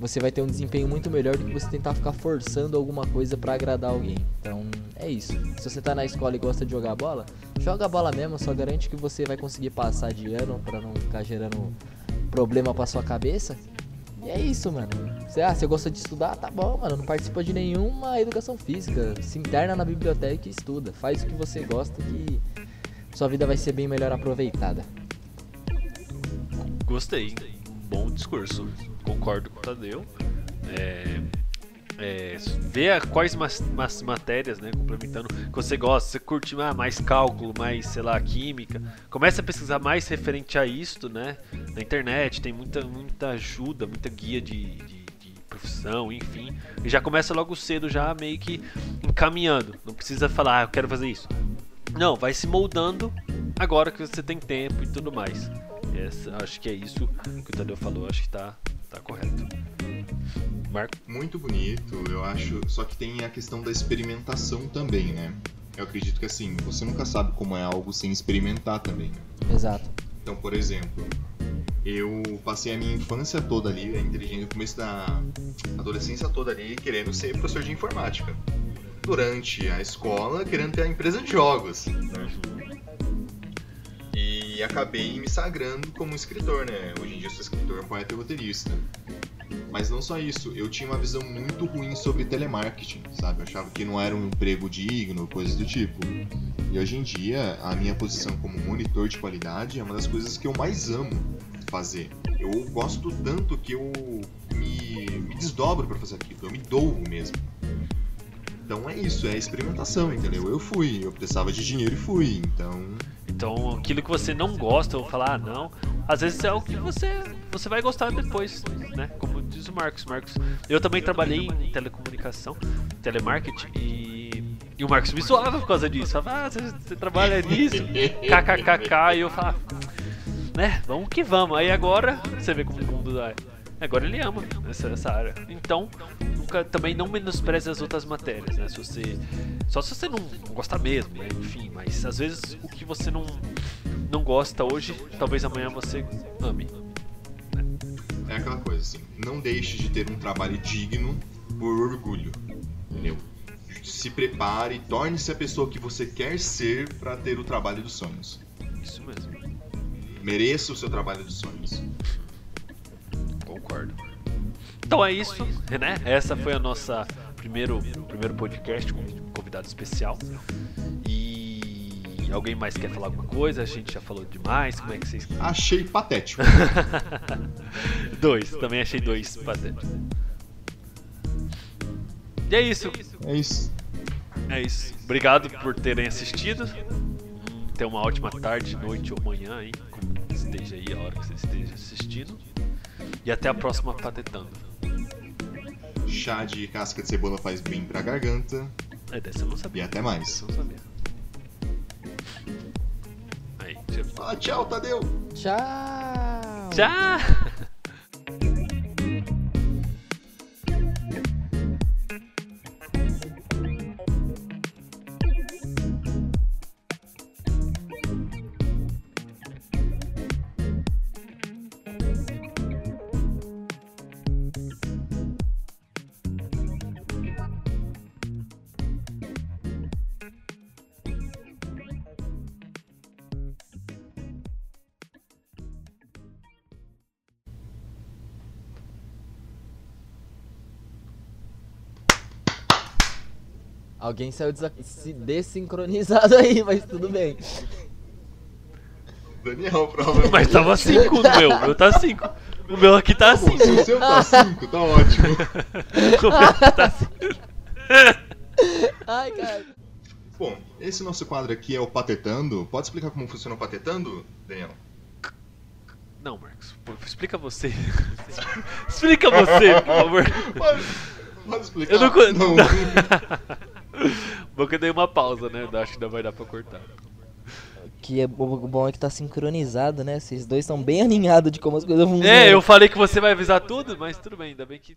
você vai ter um desempenho muito melhor do que você tentar ficar forçando alguma coisa pra agradar alguém. Então, é isso. Se você tá na escola e gosta de jogar bola, joga bola mesmo, só garante que você vai conseguir passar de ano pra não ficar gerando problema pra sua cabeça. E é isso, mano. Você, ah, você gosta de estudar? Tá bom, mano. Não participa de nenhuma educação física. Se interna na biblioteca e estuda. Faz o que você gosta que sua vida vai ser bem melhor aproveitada. Gostei. Bom discurso. Concordo com o Tadeu. É, é, ver quais mas, mas- matérias, né, complementando, que você gosta, você curte ah, mais cálculo, mais, sei lá, química. Comece a pesquisar mais referente a isto, né, na internet, tem muita, muita ajuda, muita guia de, de- de profissão, enfim. E já começa logo cedo, já meio que encaminhando. Não precisa falar, ah, eu quero fazer isso. Não, vai se moldando agora que você tem tempo e tudo mais. Essa, acho que é isso que o Tadeu falou, acho que tá, tá correto. Marco? Muito bonito, eu acho. Só que tem a questão da experimentação também, né? Eu acredito que assim, você nunca sabe como é algo sem experimentar também. né? Exato. Então, por exemplo, eu passei a minha infância toda ali, a inteligência, o começo da adolescência toda ali, querendo ser professor de informática. Durante a escola, querendo ter a empresa de jogos. né? E acabei me sagrando como escritor, né? Hoje em dia eu sou escritor, poeta e roteirista. Mas não só isso, eu tinha uma visão muito ruim sobre telemarketing, sabe? Eu achava que não era um emprego digno, coisas do tipo. E hoje em dia, a minha posição como monitor de qualidade é uma das coisas que eu mais amo fazer. Eu gosto tanto que eu me, me desdobro para fazer aquilo, eu me dou mesmo. Então é isso, é experimentação, entendeu? Eu fui, eu precisava de dinheiro e fui, então. Então, aquilo que você não gosta, ou falar, ah, não, às vezes é o que você, você vai gostar depois, né? Como diz o Marcos. Marcos, eu também trabalhei em telecomunicação, telemarketing, e, e o Marcos me zoava por causa disso. Falava, ah, você, você trabalha nisso, kkkk, e eu falava, né, vamos que vamos. Aí agora, você vê como o mundo dá. Agora ele ama essa, essa área. Então, nunca, também não menospreze as outras matérias, né? Se você, só se você não, gostar mesmo, né? Enfim, mas às vezes o que você não, não gosta hoje, talvez amanhã você ame. É aquela coisa assim, não deixe de ter um trabalho digno por orgulho, entendeu? Se prepare, torne-se a pessoa que você quer ser para ter o trabalho dos sonhos. Isso mesmo. Mereça o seu trabalho dos sonhos. Concordo. Então é isso, né? Essa foi a nossa primeiro primeiro podcast com convidado especial. E alguém mais quer falar alguma coisa? A gente já falou demais. Como é que vocês? Achei patético. dois, também achei dois patéticos. E é isso. É isso. É isso. Obrigado por terem assistido. Tenha uma ótima tarde, noite ou manhã aí, como esteja aí a hora que você esteja assistindo. E até a próxima Patetando. Chá de casca de cebola faz bem pra garganta. É, dessa eu não sabia. E até mais. Dessa eu não sabia. Aí, tchau. Ah, tchau, Tadeu! Tchau! Tchau! Alguém saiu desincronizado aí, mas tudo bem. Daniel, provavelmente. Mas tava 5 no meu, o meu tá 5. O meu aqui tá Bom, 5. se o seu tá 5, tá ótimo. O meu aqui tá 5. Ai, cara. Bom, esse nosso quadro aqui é o Patetando. Pode explicar como funciona o Patetando, Daniel? Não, Marcos, pô, explica você. explica você, por favor. Pode, pode explicar. Eu não. Não. Bom que eu dei uma pausa, né? Acho que ainda vai dar pra cortar. Que é, o bom é que tá sincronizado, né? Vocês dois estão bem alinhados de como as coisas funcionam. É, eu falei que você vai avisar tudo, mas tudo bem, ainda bem que